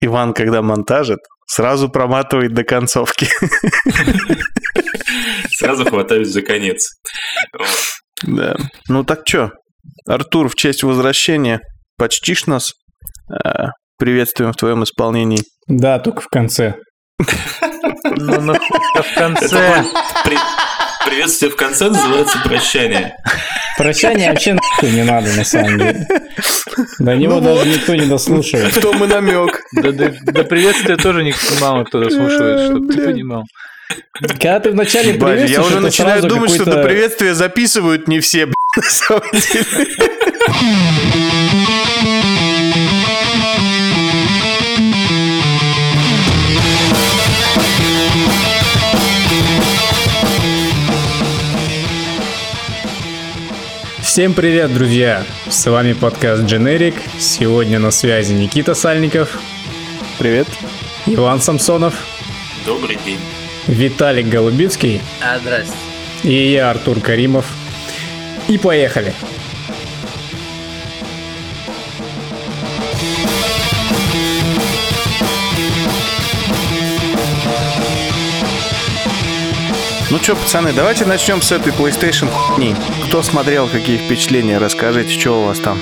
Иван, когда монтажит, сразу проматывает до концовки. Сразу хватаюсь за конец. Да. Ну так что, Артур, в честь возвращения почтишь нас? А, приветствуем в твоем исполнении. Да, только в конце. Ну, ну, в конце. Приветствие в конце называется прощание. Прощание вообще нахуй не надо, на самом деле. До него Ну даже вот. никто не дослушивает. В том и намек. Да, да, да приветствия тоже никто мало кто дослушивает, чтобы ты понимал. Когда ты вначале Ебать, я приветствуешь, уже начинаю думать, что до приветствия записывают не все, блин, на самом деле. Всем привет, друзья! С вами подкаст Generic. Сегодня на связи Никита Сальников, Привет. Иван Самсонов, Добрый день. Виталик Голубицкий А, здрасте. и я, Артур Каримов. И поехали! Ну что, пацаны, давайте начнем с этой PlayStation хуйни. Кто смотрел, какие впечатления, расскажите, что у вас там?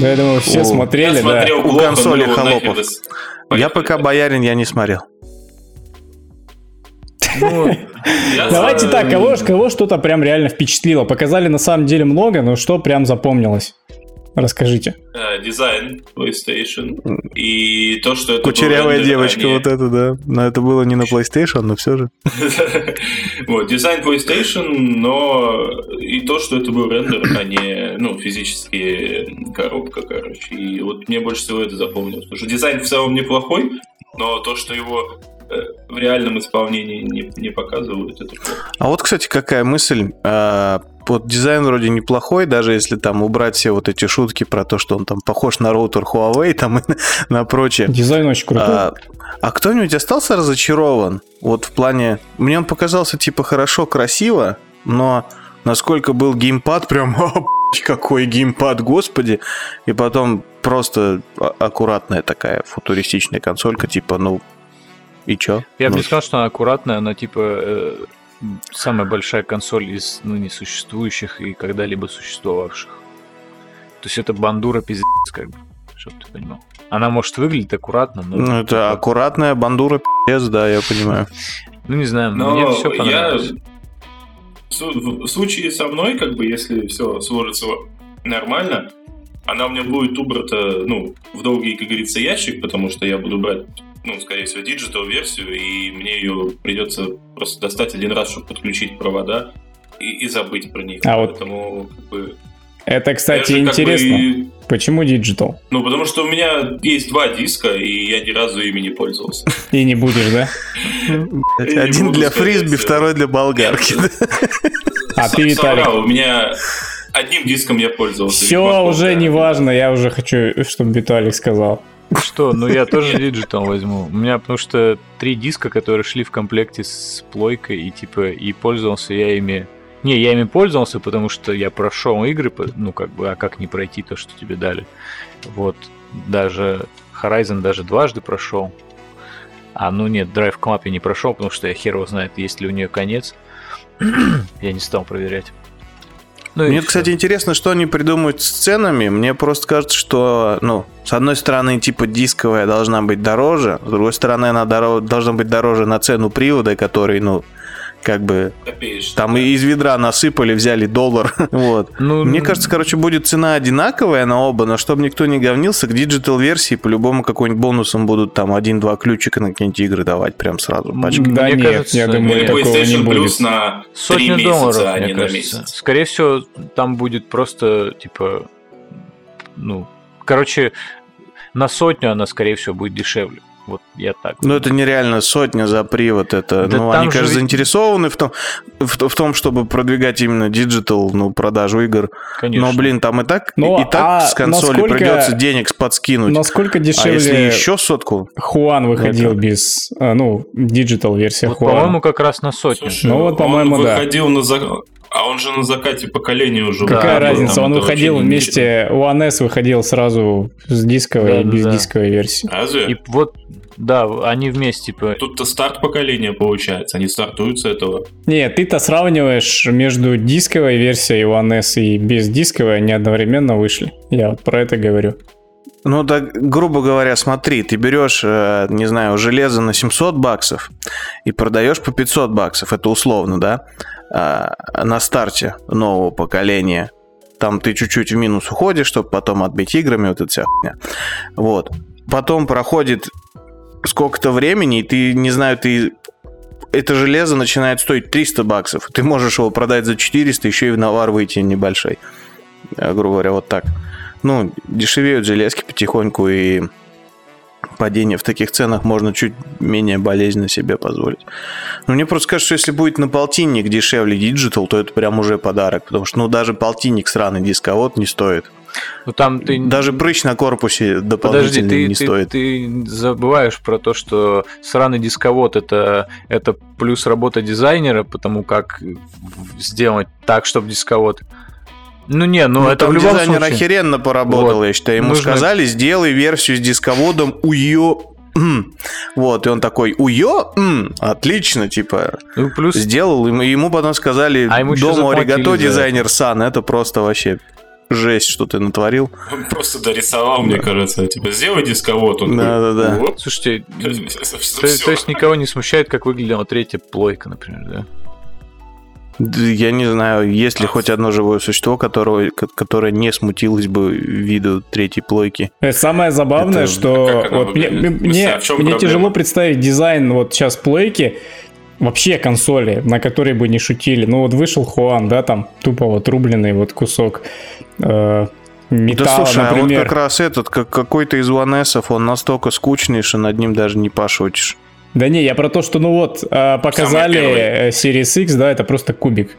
Да, я думаю, все О, смотрели, Я да. смотрел У консоли холопов. нахер Я пока боярин, я не смотрел. Ну, Давайте за- так, кого, кого что-то прям реально впечатлило? Показали на самом деле много, но что прям запомнилось? Расскажите. э, Дизайн PlayStation. И то, что это Кучерявая девочка, не- вот это, да. Но это было не на PlayStation, но все же. Вот, дизайн PlayStation, но и то, что это был рендер, а не, ну, физически коробка, короче. И вот мне больше всего это запомнилось. Потому что дизайн в целом неплохой, но то, что его в реальном исполнении не, не показывают, это плохо. А вот, кстати, какая мысль. А, Вот дизайн вроде неплохой, даже если там убрать все вот эти шутки про то, что он там похож на роутер Huawei там и на, прочее. Дизайн очень крутой. А, а кто-нибудь остался разочарован? Вот в плане... Мне он показался типа хорошо, красиво, но насколько был геймпад, прям «О, блядь, какой геймпад, господи. И потом просто а- аккуратная такая футуристичная консолька, типа, ну, и чё? я бы Ну, не сказал, что она аккуратная, она типа э, самая большая консоль из ныне существующих и когда-либо существовавших. То есть это бандура пиздец, как бы, чтобы ты понимал. Она может выглядеть аккуратно, но... Ну, это аккуратная бандура, пиздец, да, я понимаю. Ну, не знаю, Но мне все я... понравилось. су- В случае со мной, как бы, если все сложится нормально, она у меня будет убрана, ну, в долгий, как говорится, ящик, потому что я буду брать, ну, скорее всего, digital версию, и мне ее придется просто достать один раз, чтобы подключить провода и, и забыть про них. А вот- Поэтому, как бы, Это, кстати, же, как бы, интересно. и- Почему digital? ну, потому что у меня есть два диска, и я ни разу ими не пользовался. И не будешь, да? Один для фрисби, всё. второй для болгарки. А ты, Виталик? у меня одним диском я пользовался. Все, уже не важно, я уже хочу, чтобы Виталик сказал. Что? Ну, я тоже диджитал возьму. У меня потому что три диска, которые шли в комплекте с плойкой, и типа, и пользовался я ими... Не, я ими пользовался, потому что я прошел игры, ну, как бы, а как не пройти то, что тебе дали. Вот, даже Horizon даже дважды прошел. А, ну нет, Drive Club я не прошел, потому что я хер его знает, есть ли у нее конец. я не стал проверять. Ну, Мне, кстати, интересно, что они придумают с ценами. Мне просто кажется, что, ну, с одной стороны, типа, дисковая должна быть дороже, с другой стороны, она доро- должна быть дороже на цену привода, который, ну, как бы, Копеечный, там да. и из ведра насыпали, взяли доллар. Вот. Ну, Мне кажется, короче, будет цена одинаковая на оба, но чтобы никто не говнился, к digital-версии по-любому какой-нибудь бонусом будут там один-два ключика на какие-нибудь игры давать прям сразу. пачкой. Да Мне нет, кажется, я Или думаю, такого не PlayStation Plus будет. на Сотни 3 долларов, а мне не на кажется. месяц. Скорее всего, там будет просто, типа, ну, короче, на сотню она, скорее всего, будет дешевле. Вот я так. Ну, это нереально сотня за привод. Это, Да ну, они, же ведь- заинтересованы в том, в, в том, чтобы продвигать именно digital, ну, продажу игр. Конечно. Но, блин, там и так, Ну, и так а с консоли насколько- придется денег подкинуть. Насколько а если дешевле еще сотку? One выходил Это- без, а, ну, digital версия Вот, Хуана? по-моему, как раз на сотню. Слушай, Ну вот, по-моему, да. выходил на за- А он же на закате поколения уже. Какая выходил, разница? там Он выходил вместе, One S выходил сразу с дисковой Да, и да, без да. дисковой версии. Разве? И вот, да, они вместе, типа, Тут-то старт поколения получается, они стартуют с этого. Не, ты-то сравниваешь между дисковой версией One S и без дисковой, они одновременно вышли. Я вот про это говорю. Ну, да, грубо говоря, смотри, ты берешь, э, не знаю, железо на 700 баксов и продаешь по 500 баксов, это условно, да, А, на старте нового поколения. Там ты чуть-чуть в минус уходишь, чтобы потом отбить играми, вот эта вся хуйня. Вот. Потом проходит сколько-то времени, и ты, не знаю, ты это железо начинает стоить 300 баксов. Ты можешь его продать за 400, еще и в навар выйти небольшой. Э, Грубо говоря, вот так. Ну, дешевеют железки потихоньку, и падение в таких ценах можно чуть менее болезненно себе позволить. Но мне просто кажется, что если будет на полтинник дешевле Digital, то это прям уже подарок, потому что, ну, даже полтинник сраный дисковод не стоит. ну там ты... Даже прыщ на корпусе Подожди, дополнительно ты, не ты, стоит. ты забываешь про то, что сраный дисковод это, это плюс работа дизайнера, потому как сделать так, чтобы дисковод. Ну не, ну, Ну, это там в любом дизайнер случае. охеренно поработал, Вот. я считаю. Ему Нужно- сказали, сделай версию с дисководом УЙО. М. Вот, и он такой, УЙО? М, Отлично, типа, Ну, плюс сделал. Ему, ему потом сказали, А ему дома за дизайнер Сан. Это просто вообще жесть, что ты натворил. Он просто дорисовал, мне кажется. Типа, сделай дисковод. Он Да-да-да. такой, «Вот». Слушайте, то есть никого не смущает, как выглядела третья плойка, например, да? Да Я не знаю, есть ли хоть одно живое существо, которого, ко- которое не смутилось бы виду третьей плойки. Э, Самое забавное, Это- что как она вот мне, мне, А мне проблема? тяжело представить дизайн вот сейчас плойки, вообще консоли, на которой бы не шутили. Ну вот вышел Хуан, да, там тупо вот рубленый вот кусок э, металла, да слушай, а вот например. как раз этот, как какой-то из ванесов, он настолько скучный, что над ним даже не пошутишь. Да не, я про то, что ну вот э, показали э, Series X, да, это просто кубик.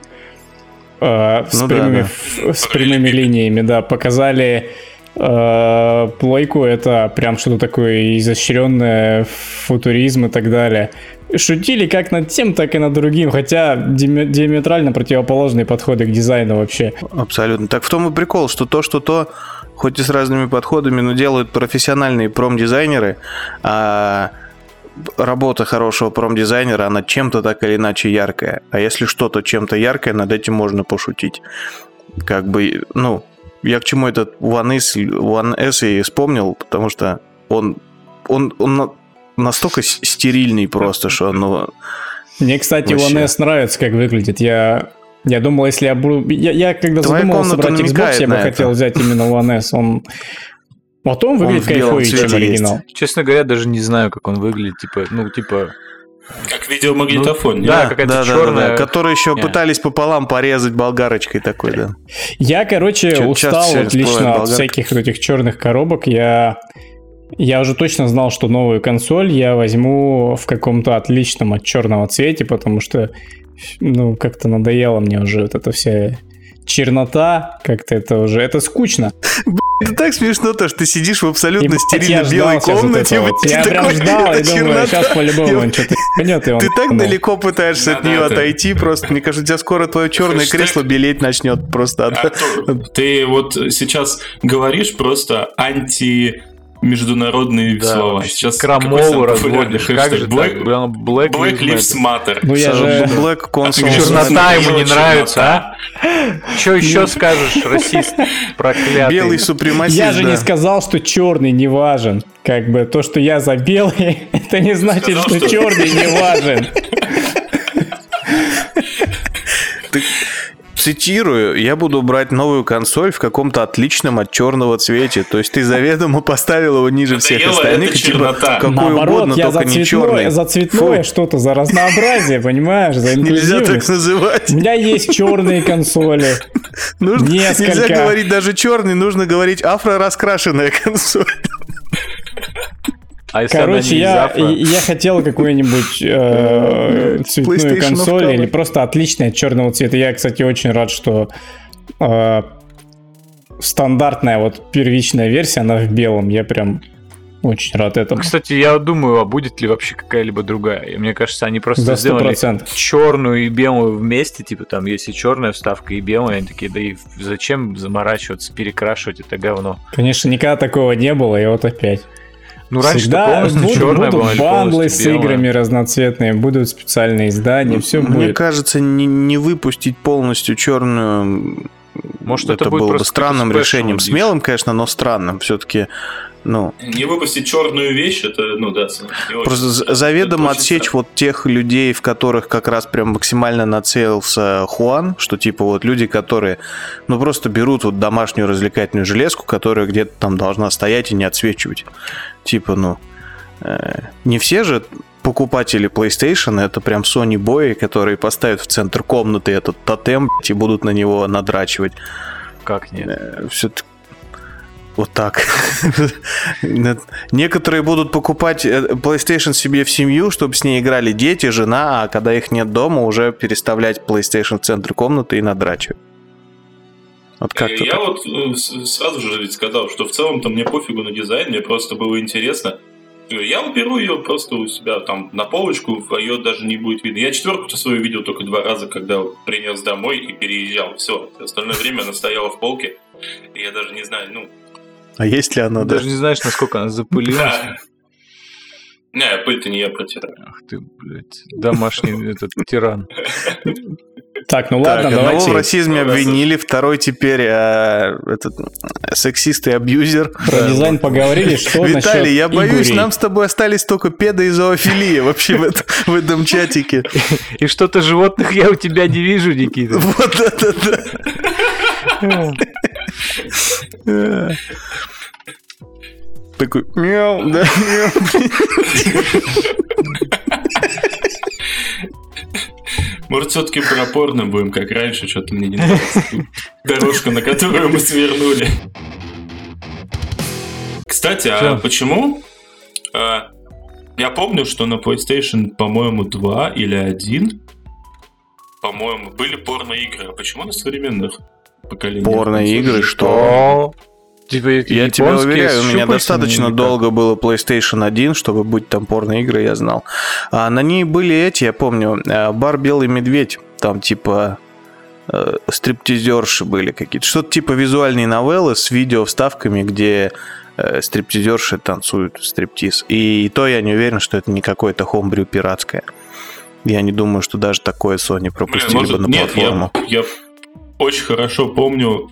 Э, с, Ну да, прямыми, да. ф- с прямыми линиями, да. Показали э, плойку, это прям что-то такое изощренное, футуризм и так далее. Шутили как над тем, так и над другим, хотя диаме- диаметрально противоположные подходы к дизайну вообще. Абсолютно. Так в том и прикол, что то, что то, хоть и с разными подходами, но делают профессиональные промдизайнеры, а работа хорошего промдизайнера, она чем-то так или иначе яркая. А если что-то чем-то яркое, над этим можно пошутить. Как бы, ну, я к чему этот One S, One S и вспомнил, потому что он, он, он на- настолько стерильный просто, что ну, Мне, кстати, Вообще. One S нравится, как выглядит. Я, я думал, если я буду... Я, я когда Твоя задумывался брать Xbox, я бы хотел это. взять именно One S. Он... Вот он выглядит кайфовее, чем оригинал. Честно говоря, даже не знаю, как он выглядит, типа, ну, типа... Как видеомагнитофон. Ну, не? да, какая-то чёрная- которые еще Не. пытались пополам порезать болгарочкой такой, да. Я, короче, Чё- устал вот лично от всяких вот этих черных коробок. Я... Я уже точно знал, что новую консоль я возьму в каком-то отличном от черного цвете, потому что, ну, как-то надоело мне уже вот эта вся чернота, как-то это уже, это скучно. Это так смешно, то, что ты сидишь в абсолютно Ебать, стерильно белой комнате. вот. Я и прям такой, ждал и «Это думаю, чернота». сейчас по-любому он что-то и он Ты так ну, далеко пытаешься от нее отойти, просто, мне кажется, у тебя скоро твое черное Хэштег- кресло белеть начнет просто. от- Артур, ты вот сейчас говоришь просто анти международные Да, слова. Сейчас крамолу разводишь. Как же Black, так? Black, Black Lives Matter. Ну я же... Black Console. Чернота ему не нравится, а? Что еще скажешь, расист проклятый? Белый супремасист, Я же не сказал, что черный не важен. Как бы то, что я за белый, это не значит, что- черный не важен. Цитирую, я буду брать новую консоль в каком-то отличном от черного цвете. То есть ты заведомо поставил его ниже всех остальных. типа, какой Наоборот, угодно, я за только не цветное, черный. за цветное что-то, за разнообразие, понимаешь, за Нельзя так называть. У меня есть черные консоли. Нужно. Нельзя говорить даже черный, нужно говорить афро-раскрашенная консоль. А если Короче, она не из я, и- я хотел какую-нибудь э, цветную консоль или просто отличная черного цвета. Я, кстати, очень рад, что э, стандартная вот первичная версия, она в белом. Я прям Очень рад этому. Кстати, я думаю, а будет ли вообще какая-либо другая. И Мне кажется, они просто За сделали 100%. черную и белую вместе, типа там есть и черная вставка, и белая. Они такие, да и зачем заморачиваться, перекрашивать это говно. Конечно, никогда такого не было, и вот опять. Ну, раньше Всегда полностью будут, черная будут была бандлы полностью с белая. играми разноцветные, будут специальные издания, все Мне будет. кажется, не, не выпустить полностью черную. Может, это, это будет было бы странным решением. Смелым, конечно, но странным. Все-таки, ну, Не выпустить черную вещь, это, ну да, Просто заведомо отсечь вот тех людей, в которых как раз прям максимально нацелился Хуан, что типа вот люди, которые, ну просто берут вот домашнюю развлекательную железку, которая где-то там должна стоять и не отсвечивать. Типа, ну, э, не все же покупатели PlayStation, это прям Sony бои, которые поставят в центр комнаты этот тотем и будут на него надрачивать. Как нет? Все вот так. Некоторые будут покупать э, PlayStation себе в семью, чтобы с ней играли дети, жена, а когда их нет дома, уже переставлять PlayStation в центр комнаты и надрачивать. Вот как-то Я так. вот э, сразу же ведь сказал, что в целом-то мне пофигу на дизайн, мне просто было интересно. Я уберу ее просто у себя там на полочку, а ее даже не будет видно. Я четверку-то свою видел только два раза, когда принес домой и переезжал. Все, остальное время она стояла в полке. И я даже не знаю, ну... А есть ли она, да? Даже не знаешь, насколько она запылилась. Да. Не, пыль-то не я протираю. Ах ты, блядь, домашний этот тиран. Так, ну Так, ладно, одного в давайте расизме Ну, да, обвинили, второй теперь э, этот э, сексист и абьюзер. про дизайн поговорили, что Виталий, я боюсь, нам с тобой остались только педа и зоофилия вообще в этом, в этом чатике. И что-то животных я у тебя не вижу, Никита. Вот это да. Такой мяу, да, мяу. Может, все-таки про порно будем, как раньше, что-то мне не нравится. Дорожка, на которую мы свернули. Кстати, а почему? а, я помню, что на PlayStation, по-моему, 2 или 1, по-моему, были порно-игры. А почему на современных поколениях? Порно-игры, что? Типа, Я тебя японские уверяю, у меня достаточно долго было PlayStation 1, чтобы быть там порно-игры, я знал. А на ней были эти, я помню, э, бар «Белый медведь», там типа э, стриптизерши были какие-то. Что-то типа визуальные новеллы с видео вставками, где э, стриптизерши танцуют стриптиз. И то я не уверен, что это не какое-то хомбрю пиратское. Я не думаю, что даже такое Sony Блин, пропустили может, бы на нет, платформу. я, я очень хорошо помню.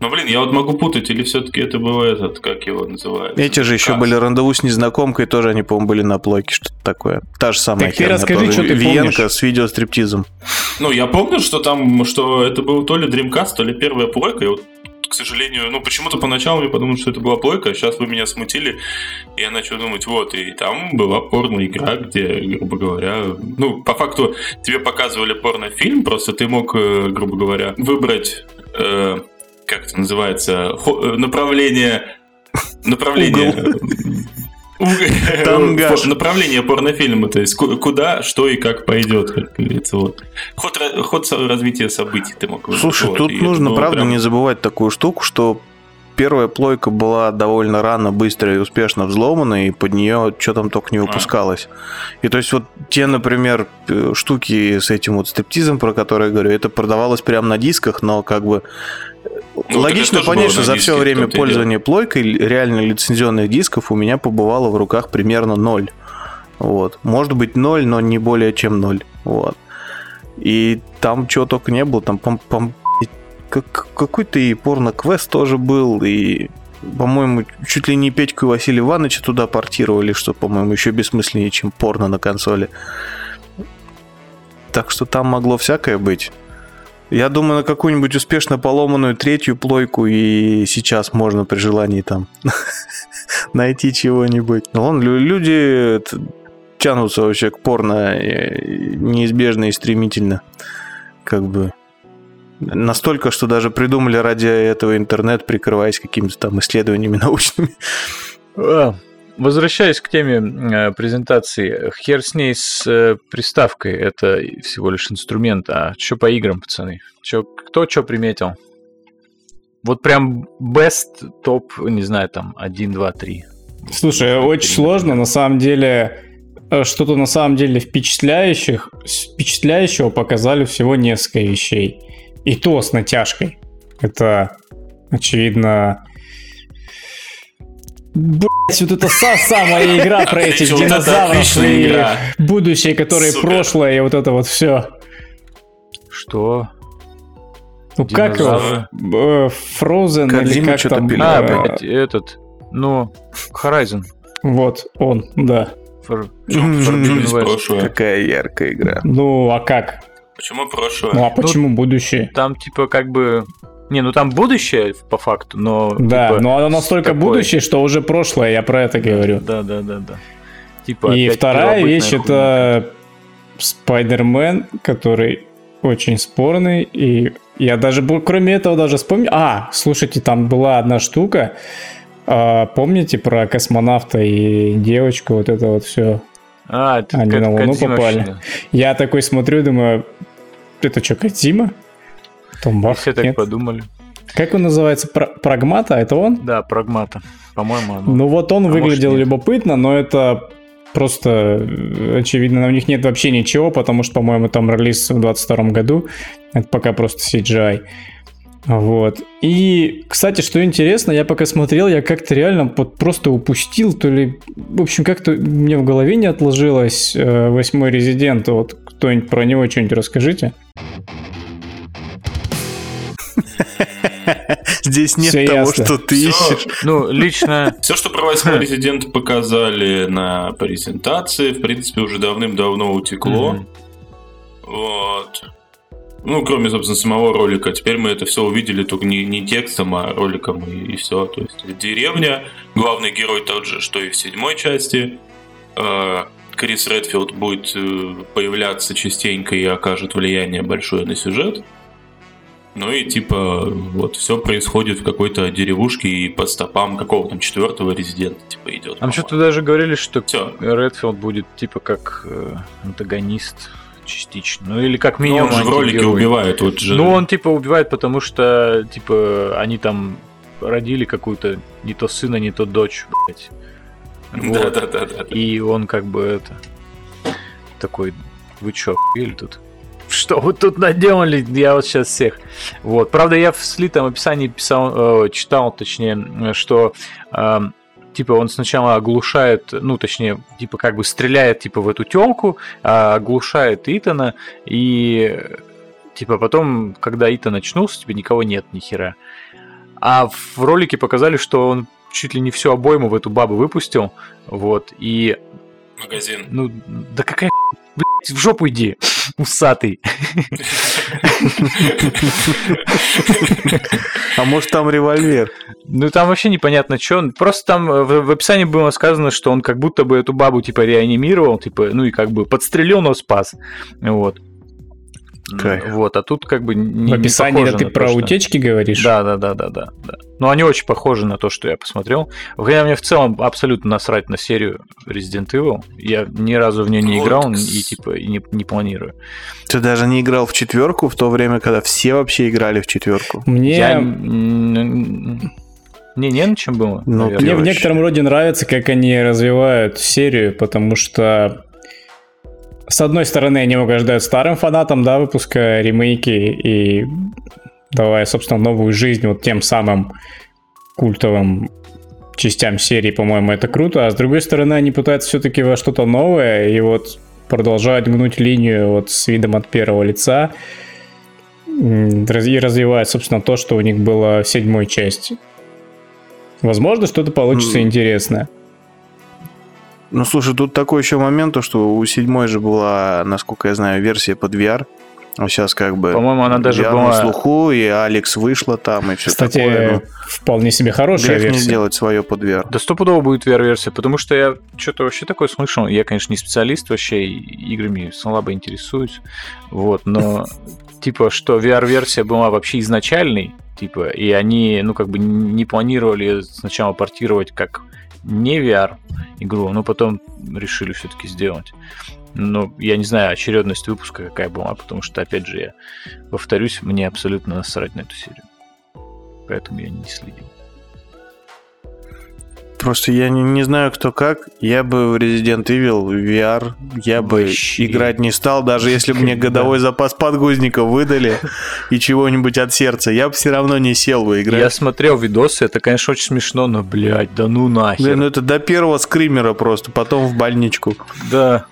Но, блин, я вот могу путать, или все-таки это был этот, как его называют? Эти же еще Кас. были рандеву с незнакомкой, тоже они, по-моему, были на плойке, что-то такое. Та же самая Так ты херня расскажи, тоже. что ты Виенко помнишь. с видеостриптизом. Ну, я помню, что там, что это был то ли Dreamcast, то ли первая плойка. И вот, к сожалению, ну, почему-то поначалу я подумал, что это была плойка, а сейчас вы меня смутили, и я начал думать, вот, и там была порно-игра, где, грубо говоря, ну, по факту тебе показывали порнофильм, просто ты мог, э, грубо говоря, выбрать, э, как это называется, э, направление... Направление... Уг- Тангаж. Фо- Направление порнофильма, то есть ку- куда, что и как пойдет, как говорится. Вот. Ход, ход развития событий ты мог выбрать. Слушай, Вот, тут и нужно, правда, прям- не забывать такую штуку, что первая плойка была довольно рано, быстро и успешно взломана, и под нее что там только не выпускалось. И то есть вот те, например, э, штуки с этим вот стриптизом, про которые я говорю, это продавалось прямо на дисках, но как бы Ну, Логично понять, что за все время пользования плойкой реально лицензионных дисков у меня побывало в руках примерно ноль. Вот. Может быть ноль, но не более чем ноль. Вот. И там чего только не было. Там пом- пом- как- какой-то и порно-квест тоже был, и по-моему, чуть ли не Петьку и Василия Ивановича туда портировали, что, по-моему, еще бессмысленнее, чем порно на консоли. Так что там могло всякое быть. Я думаю, на какую-нибудь успешно поломанную третью плойку и сейчас можно при желании там найти чего-нибудь. Ну, вон, лю- люди тянутся вообще к порно э, неизбежно и стремительно. Как бы настолько, что даже придумали ради этого интернет, прикрываясь какими-то там исследованиями научными. Возвращаясь к теме э, презентации, хер с ней с э, приставкой, это всего лишь инструмент, а что по играм, пацаны? Чё, кто что приметил? Вот прям best, топ, не знаю, там, 1, 2, 3. Слушай, очень сложно, на самом деле, э, что-то на самом деле впечатляющих, впечатляющего показали всего несколько вещей. И то с натяжкой. Это, очевидно, Блять, вот это са самая игра про этих динозавров и будущее, которое прошлое, и вот это вот все. Что? Ну как его? Динозавры. Э, Frozen или как что-то там? А, блядь, этот, ну, Horizon. Вот, он, да. Какая яркая игра. Ну, а как? Почему прошлое? Ну, а почему будущее? Там, типа, как бы... Не, ну там будущее, по факту, но... Да, типа, но оно настолько такой- будущее, что уже прошлое, я про это говорю. Да, да, да, да. Типа, И вторая вещь хуйня. это Спайдермен, который очень спорный. И я даже, кроме этого, даже вспомнил... А, слушайте, там была одна штука. А, помните про космонавта и девочку, вот это вот все? А, это Они на Луну Кодзима попали. Я такой смотрю, думаю, это что, Кодзима? Потом И бах, все так нет. подумали. Как он называется? Пра- Прагмата? Это он? Да, прагмата. По-моему, оно. Ну вот он а может, выглядел нет. любопытно, но это просто э, очевидно, у них нет вообще ничего, потому что, по-моему, там релиз в 22 году. Это пока просто CGI. Вот. И, кстати, что интересно, я пока смотрел, я как-то реально вот просто упустил, то ли... В общем, как-то мне в голове не отложилось э, восьмой резидент. Вот кто-нибудь про него что-нибудь расскажите. Здесь нет Всё того, ясно. что ты Всё. ищешь. Ну, лично... Все, что про восьмой резидент показали на презентации, в принципе, уже давным-давно утекло. Вот. Ну, кроме, собственно, самого ролика. Теперь мы это все увидели только не, не текстом, а роликом и, все. То есть деревня, главный герой тот же, что и в седьмой части. Э, Крис Редфилд будет э, появляться частенько и окажет влияние большое на сюжет. Ну и типа вот все происходит в какой-то деревушке и по стопам какого там четвертого резидента типа идет. Там что-то даже говорили, что Все. Редфилд будет типа как э, антагонист частично. Ну или как Ну, минимум он же в ролике убивает, вот же. Ну, он типа убивает, потому что, типа, они там родили какую-то не то сына, не то дочь, блядь. Да, Вот. да, да, да. И он как бы это такой, вы чё, или тут? Что вы тут наделали? Я вот сейчас всех. Вот. Правда, я в слитом описании писал, э, читал, точнее, что э, типа он сначала оглушает, ну, точнее, типа как бы стреляет типа в эту телку, оглушает Итана, и типа потом, когда Итан очнулся, типа никого нет ни хера. А в ролике показали, что он чуть ли не всю обойму в эту бабу выпустил, вот, и, Магазин. ну, да какая в жопу иди, усатый. А может там револьвер? Ну, там вообще непонятно, что. Просто там э, в, в описании было сказано, что он как будто бы эту бабу, типа, реанимировал, типа, ну и как бы подстрелил, но спас. Вот. Кайф. Вот, а тут как бы не В описании не ты на то, про что- утечки говоришь? Да, да, да, да, да, да. Но они очень похожи на то, что я посмотрел. Хотя мне в целом абсолютно насрать на серию Resident Evil. Я ни разу в нее не Вот, играл и типа и не, не планирую. Ты даже не играл в четверку в то время, когда все вообще играли в четверку. Мне... Я... Мне не на чем было. Ну. Мне в некотором роде нравится, как они развивают серию, потому что с одной стороны, они угождают старым фанатам, да, выпуская ремейки и давая, собственно, новую жизнь вот тем самым культовым частям серии, по-моему, это круто. А с другой стороны, они пытаются все-таки во что-то новое и вот продолжают гнуть линию вот с видом от первого лица и развивают, собственно, то, что у них было в седьмой части. Возможно, что-то получится М. интересное. Ну, слушай, тут такой еще момент, то, что у седьмой же была, насколько я знаю, версия под VR. А сейчас как бы... По-моему, она даже VR была- на слуху, и Алекс вышла там, и все Кстати, такое. ну, вполне себе хорошая грех не версия. сделать свое под VR. Да стопудово будет VR-версия, потому что я что-то вообще такое слышал. Я, конечно, не специалист вообще, играми слабо интересуюсь. Вот, но типа, что VR-версия была вообще изначальной, типа, и они, ну, как бы не планировали сначала портировать как не VR игру, но потом решили все-таки сделать. Но я не знаю, очередность выпуска какая была, потому что, опять же, я повторюсь, мне абсолютно насрать на эту серию. Поэтому я не следил. Просто я не, не знаю, кто как. Я бы в Resident Evil VR, я бы Вообще. играть не стал, даже если бы мне годовой запас подгузников выдали и чего-нибудь от сердца. Я бы все равно не сел бы играть. Я смотрел видосы, это, конечно, очень смешно, но, блядь, да ну нахер. Блин, ну это до первого скримера просто, потом в больничку. Да.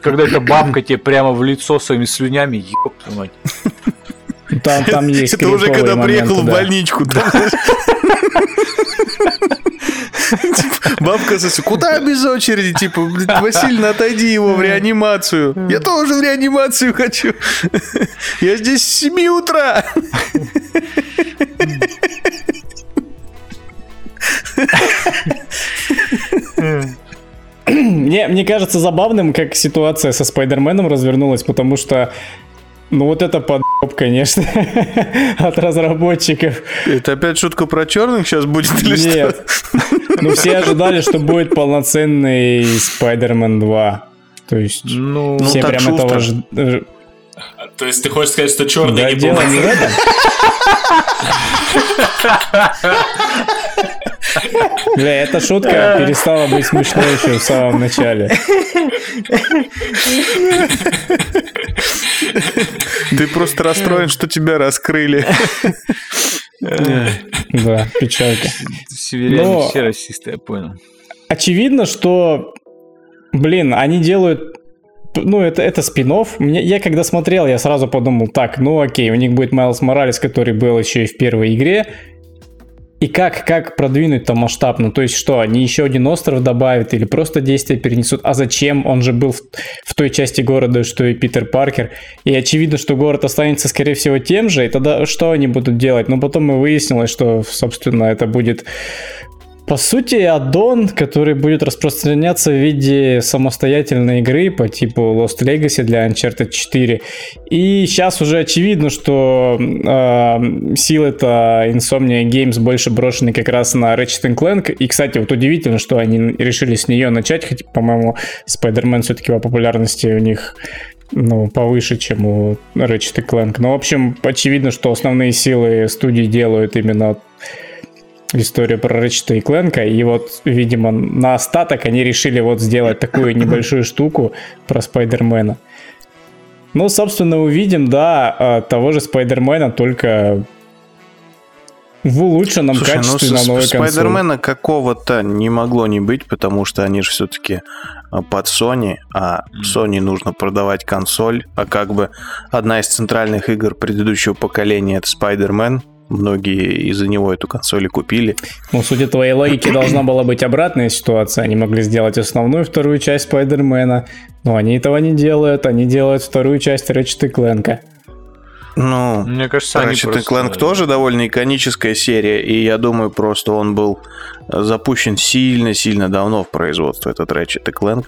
Когда эта бабка тебе прямо в лицо своими слюнями, ёб твою мать. Там, там есть Это уже когда приехал моменты, в да. больничку. там, Бабка сосет, куда без очереди? Типа, блядь, Васильевна, отойди его в реанимацию. Я тоже в реанимацию хочу. Я здесь с 7 утра. Мне, мне кажется забавным, как ситуация со Спайдерменом развернулась, потому что ну вот это подъеб, конечно, от разработчиков. Это опять шутка про черных сейчас будет или что? Нет. Ну все ожидали, что будет полноценный Спайдермен 2. То есть Ну, все так прям шустро. этого ж- э, То есть ты хочешь сказать, что черный Да, не дело не в полноценный? этом. Бля, эта шутка перестала быть смешной еще в самом начале. Ты просто расстроен, что тебя раскрыли. Да, печалька. северяне Но- все расисты, я понял. Очевидно, что, блин, они делают ну, это, это спин Мне, Я когда смотрел, я сразу подумал, так, ну окей, у них будет Майлз Моралес, который был еще и в первой игре. И как, как продвинуть там масштабно? То есть что, они еще один остров добавят или просто действия перенесут? А зачем? Он же был в, в той части города, что и Питер Паркер. И очевидно, что город останется, скорее всего, тем же. И тогда что они будут делать? Но потом и выяснилось, что, собственно, это будет по сути, аддон, который будет распространяться в виде самостоятельной игры по типу Lost Legacy для Uncharted 4. И сейчас уже очевидно, что э, силы это Insomnia Games больше брошены как раз на Ratchet Clank. И, кстати, вот удивительно, что они решили с нее начать, хотя, по-моему, Spider-Man все-таки по популярности у них ну, повыше, чем у Ratchet Clank. Но, в общем, очевидно, что основные силы студии делают именно история про Рэчета и Кленка, и вот, видимо, на остаток они решили вот сделать такую небольшую штуку про Спайдермена. Ну, собственно, увидим, да, а, того же Спайдермена, только в улучшенном Слушай, ну качестве с- на новой консоли. Спайдермена какого-то не могло не быть, потому что они же все-таки под Sony, а Sony нужно продавать консоль, а как бы одна из центральных игр предыдущего поколения это Spider-Man, многие из-за него эту консоль и купили. Ну, судя твоей логики, должна была быть обратная ситуация. Они могли сделать основную вторую часть Спайдермена, но они этого не делают. Они делают вторую часть и Кленка. Ну, Мне кажется, они Ratchet просто... Clank тоже довольно иконическая серия, и я думаю, просто он был запущен сильно-сильно давно в производство, этот Ratchet Clank.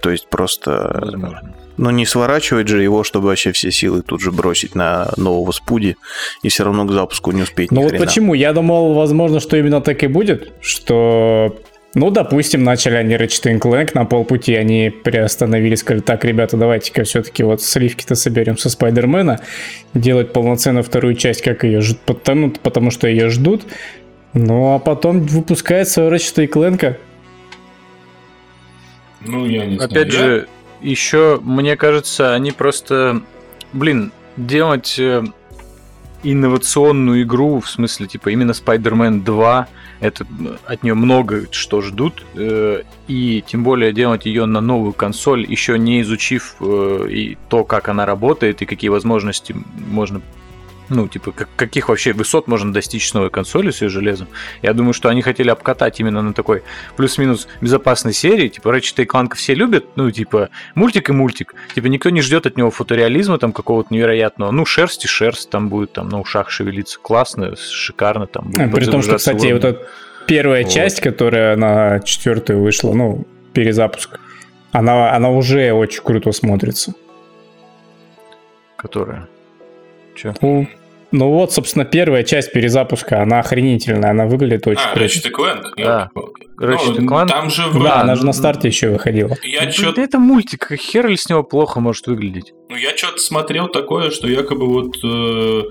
То есть просто, Возможно. Ну не сворачивать же его, чтобы вообще все силы тут же бросить на нового спуди, и все равно к запуску не успеть Ну вот хрена. почему? Я думал, возможно, что именно так и будет, что... Ну, допустим, начали они Ratchet Clank, на полпути они приостановились, сказали, так, ребята, давайте-ка все-таки вот сливки-то соберем со Спайдермена, делать полноценную вторую часть, как ее ждут, потому, потому что ее ждут. Ну, а потом выпускается Ratchet Clank. Ну, я не знаю. Опять Я- же, еще, мне кажется, они просто, блин, делать э, инновационную игру, в смысле, типа, именно Spider-Man 2, это м, от нее много что ждут, э, и тем более делать ее на новую консоль, еще не изучив э, и то, как она работает, и какие возможности можно ну, типа, как- каких вообще высот можно достичь с новой консолью с ее железом. Я думаю, что они хотели обкатать именно на такой плюс-минус безопасной серии. Типа, Ratchet Clank все любят, ну, типа, мультик и мультик. Типа, никто не ждет от него футуреализма там какого-то невероятного. Ну, шерсть и шерсть там будет, там на ушах шевелиться. Классно, шикарно там. будет А, При том, что, кстати, вот эта первая Вот. часть, которая на четвертую вышла, ну, перезапуск, она, она уже очень круто смотрится. Которая... Че? Ну, ну вот, собственно, первая часть перезапуска, она охренительная, она выглядит очень А, круто. Ratchet Clank? Да. Ёлки-палки. Ratchet Ну, Clank- Там же Да, вроде... она же на старте еще выходила. Я Да что-то это мультик, хер ли с него плохо может выглядеть? Ну, я что-то смотрел такое, что якобы вот э,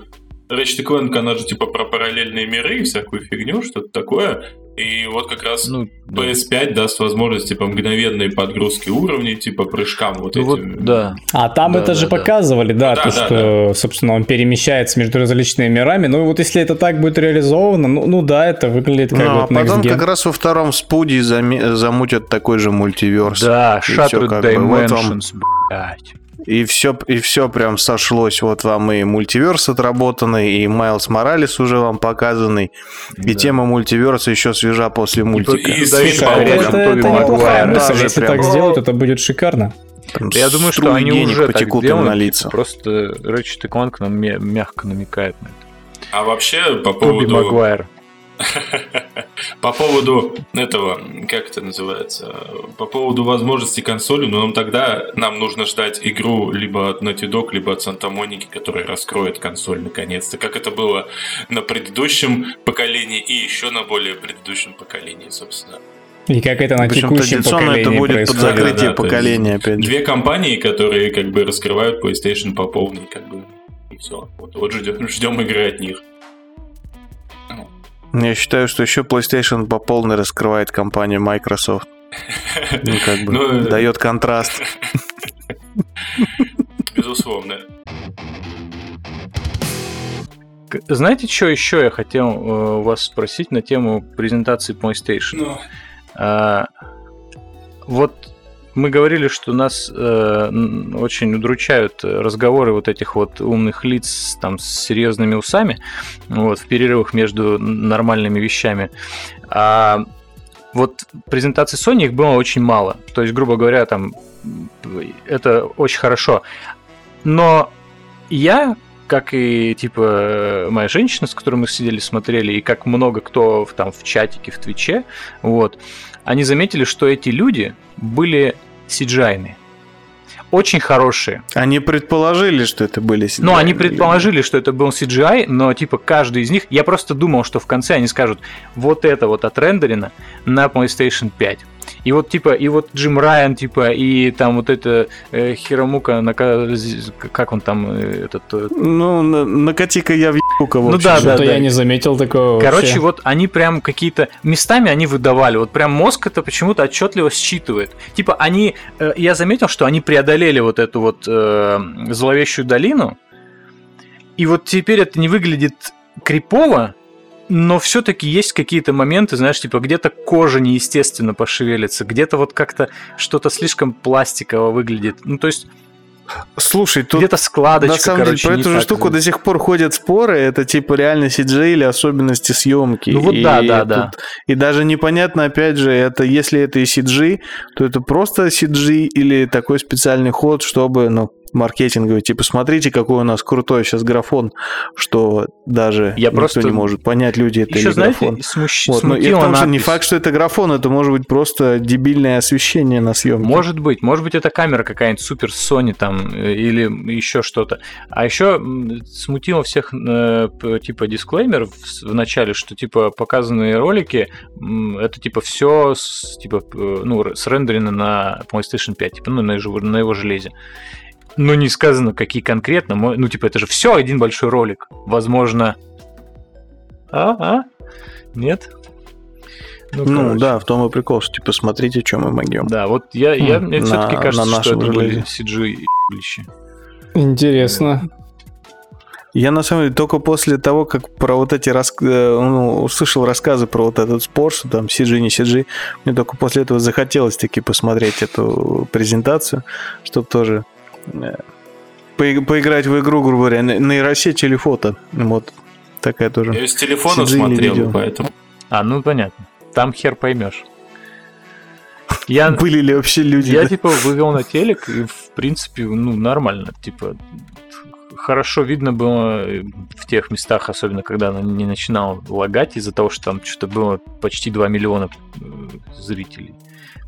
Ratchet Clank, она же типа про параллельные миры и всякую фигню, что-то такое. И вот как раз Ну, да. PS5 даст возможность типа мгновенной подгрузки уровней, типа прыжкам вот Ну вот, этим. да. А там Да, это же да, да. показывали, да, Да, то, да, что, собственно, он перемещается между различными мирами. Ну, и вот если это так будет реализовано, ну, ну да, это выглядит как Ну, а вот потом как раз во втором спуде заме- замутят такой же мультиверс. Да, Shattered как бы, вот вам- Dimensions, блядь. И все, и все прям сошлось. Вот вам и мультиверс отработанный, и Майлз Моралес уже вам показанный. И Да. тема мультиверса еще свежа после мультика. и и по Это, это, Тоби неплохая мысль, если прям- так сделают, это будет шикарно. Прям Да я думаю, что они денег уже так потекут им делают, на лица. Просто Ratchet и Clank нам мя- мягко намекает на это. А вообще по Тоби поводу Магуайр. по поводу этого, как это называется, по поводу возможности консоли, ну нам тогда нам нужно ждать игру либо от Naughty Dog, либо от Санта Моники, которая раскроет консоль наконец-то, как это было на предыдущем поколении и еще на более предыдущем поколении, собственно. И как это на Причем текущем традиционно это поколении будет под происходит. Закрытие да, поколения, опять же. Две компании, которые как бы раскрывают PlayStation по полной, как бы, и все. Вот, вот ждем, ждем игры от них. Я считаю, что еще PlayStation по полной раскрывает компанию Microsoft. Ну, как бы, Ну, э, дает контраст. Безусловно. Знаете, что еще я хотел э, вас спросить на тему презентации PlayStation? Ну, А, вот мы говорили, что нас э, очень удручают э, разговоры вот этих вот умных лиц там с серьезными усами вот, в перерывах между нормальными вещами. А вот презентации Sony их было очень мало. То есть, грубо говоря, там это очень хорошо. Но я, как и типа моя женщина, с которой мы сидели, смотрели, и как много кто в, там в чатике, в Твиче, вот, они заметили, что эти люди были cgi Очень хорошие. Они предположили, что это были Ну, они предположили, что это был CGI, но типа каждый из них... Я просто думал, что в конце они скажут, вот это вот отрендерено на PlayStation 5. И вот типа, и вот Джим Райан, типа, и там вот это э, Хиромука, нака- как он там, э, этот... э. Ну, на- накати-ка я в кого Ну да, Что-то да. я не заметил такого Короче, вообще. вот они прям какие-то местами они выдавали. Вот прям мозг это почему-то отчетливо считывает. Типа они, э, я заметил, что они преодолели вот эту вот э, зловещую долину. И вот теперь это не выглядит крипово, но все-таки есть какие-то моменты, знаешь, типа где-то кожа неестественно пошевелится, где-то вот как-то что-то слишком пластиково выглядит. Ну, то есть Слушай, тут где-то складочка, на самом короче, деле, про эту же штуку за- до сих пор ходят споры, это типа реально CG или особенности съемки. Ну вот И да, да, тут- да. И даже непонятно, опять же, это если это и CG, то это просто CG или такой специальный ход, чтобы, ну, маркетинговый, типа, смотрите, какой у нас крутой сейчас графон, что даже Я никто просто- не может понять, люди это Еще, или знаете, графон. смущ- Вот, но том, что не факт, что это графон, это может быть просто дебильное освещение на съемке. Может быть, может быть, это камера какая-нибудь супер Sony там э, или еще что-то. А еще смутило всех э, типа дисклеймер в, начале, что типа показанные ролики это типа все типа ну срендерено на PlayStation 5, типа ну на его, на его железе. Но не сказано, какие конкретно. Ну, типа, это же все один большой ролик. Возможно. А? А? Нет? Ну, короче. да, в том и прикол, что типа смотрите, что мы могем. Да, вот я, я Хм, мне на- все-таки кажется, на что это были. CG и. Интересно. Я на самом деле только после того, как про вот эти рас... э, ну, услышал рассказы про вот этот спор, что там CG, не CG, мне только после этого захотелось таки посмотреть эту презентацию, чтобы тоже э, поиг- поиграть в игру, грубо говоря, на- нейросеть или фото. Вот такая тоже. Я с телефона CG смотрел, видео? поэтому. А, ну понятно. Там хер поймешь. Я, Были ли вообще люди? я да? типа вывел на телек, и в принципе, ну, нормально. Типа, хорошо видно было э, в тех местах, особенно когда она не начинала лагать из-за того, что там что-то было почти 2 миллиона э, зрителей.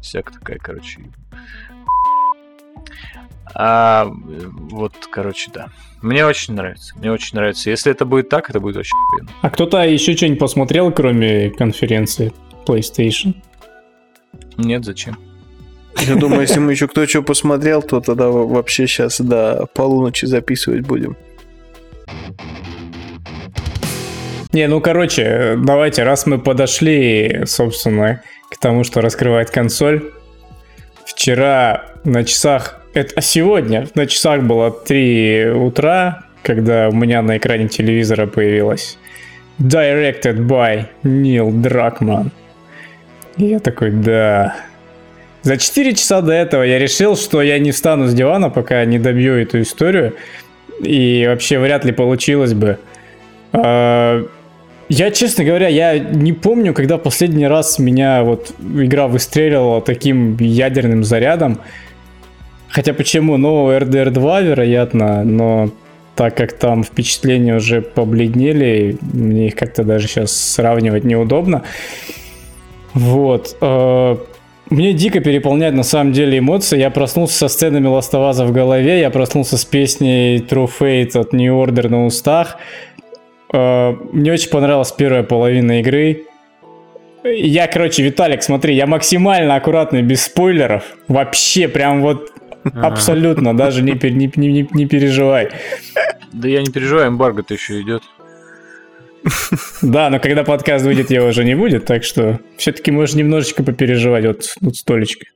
Всякая такая, короче. А вот, короче, да. Мне очень нравится. Мне очень нравится. Если это будет так, это будет очень охуенно. А кто-то еще что-нибудь посмотрел, кроме конференции PlayStation? Нет, зачем? Я думаю, если мы еще кто что посмотрел, то тогда во- вообще сейчас до полуночи записывать будем. Не, ну короче, давайте, раз мы подошли, собственно, к тому, что раскрывает консоль. Вчера на часах, это, а сегодня на часах было 3 утра, когда у меня на экране телевизора появилась Directed by Нил Дракман. И я такой, да. За 4 часа до этого я решил, что я не встану с дивана, пока не добью эту историю. И вообще вряд ли получилось бы. А, я, честно говоря, я не помню, когда последний раз меня вот игра выстреливала таким ядерным зарядом. Хотя почему? Ну, RDR 2, вероятно, но так как там впечатления уже побледнели, мне их как-то даже сейчас сравнивать неудобно. Вот. Э, мне дико переполняет на самом деле эмоции. Я проснулся со сценами Ластоваза в голове, я проснулся с песней True Fate от New Order на устах. Э, мне очень понравилась первая половина игры. Я, короче, Виталик, смотри, я максимально аккуратный, без спойлеров. Вообще, прям вот Абсолютно, даже не, не, не, не переживай. Да я не переживаю, эмбарго-то еще идет. Да, но когда подкаст выйдет, его уже не будет, так что все-таки можешь немножечко попереживать вот тут столечко.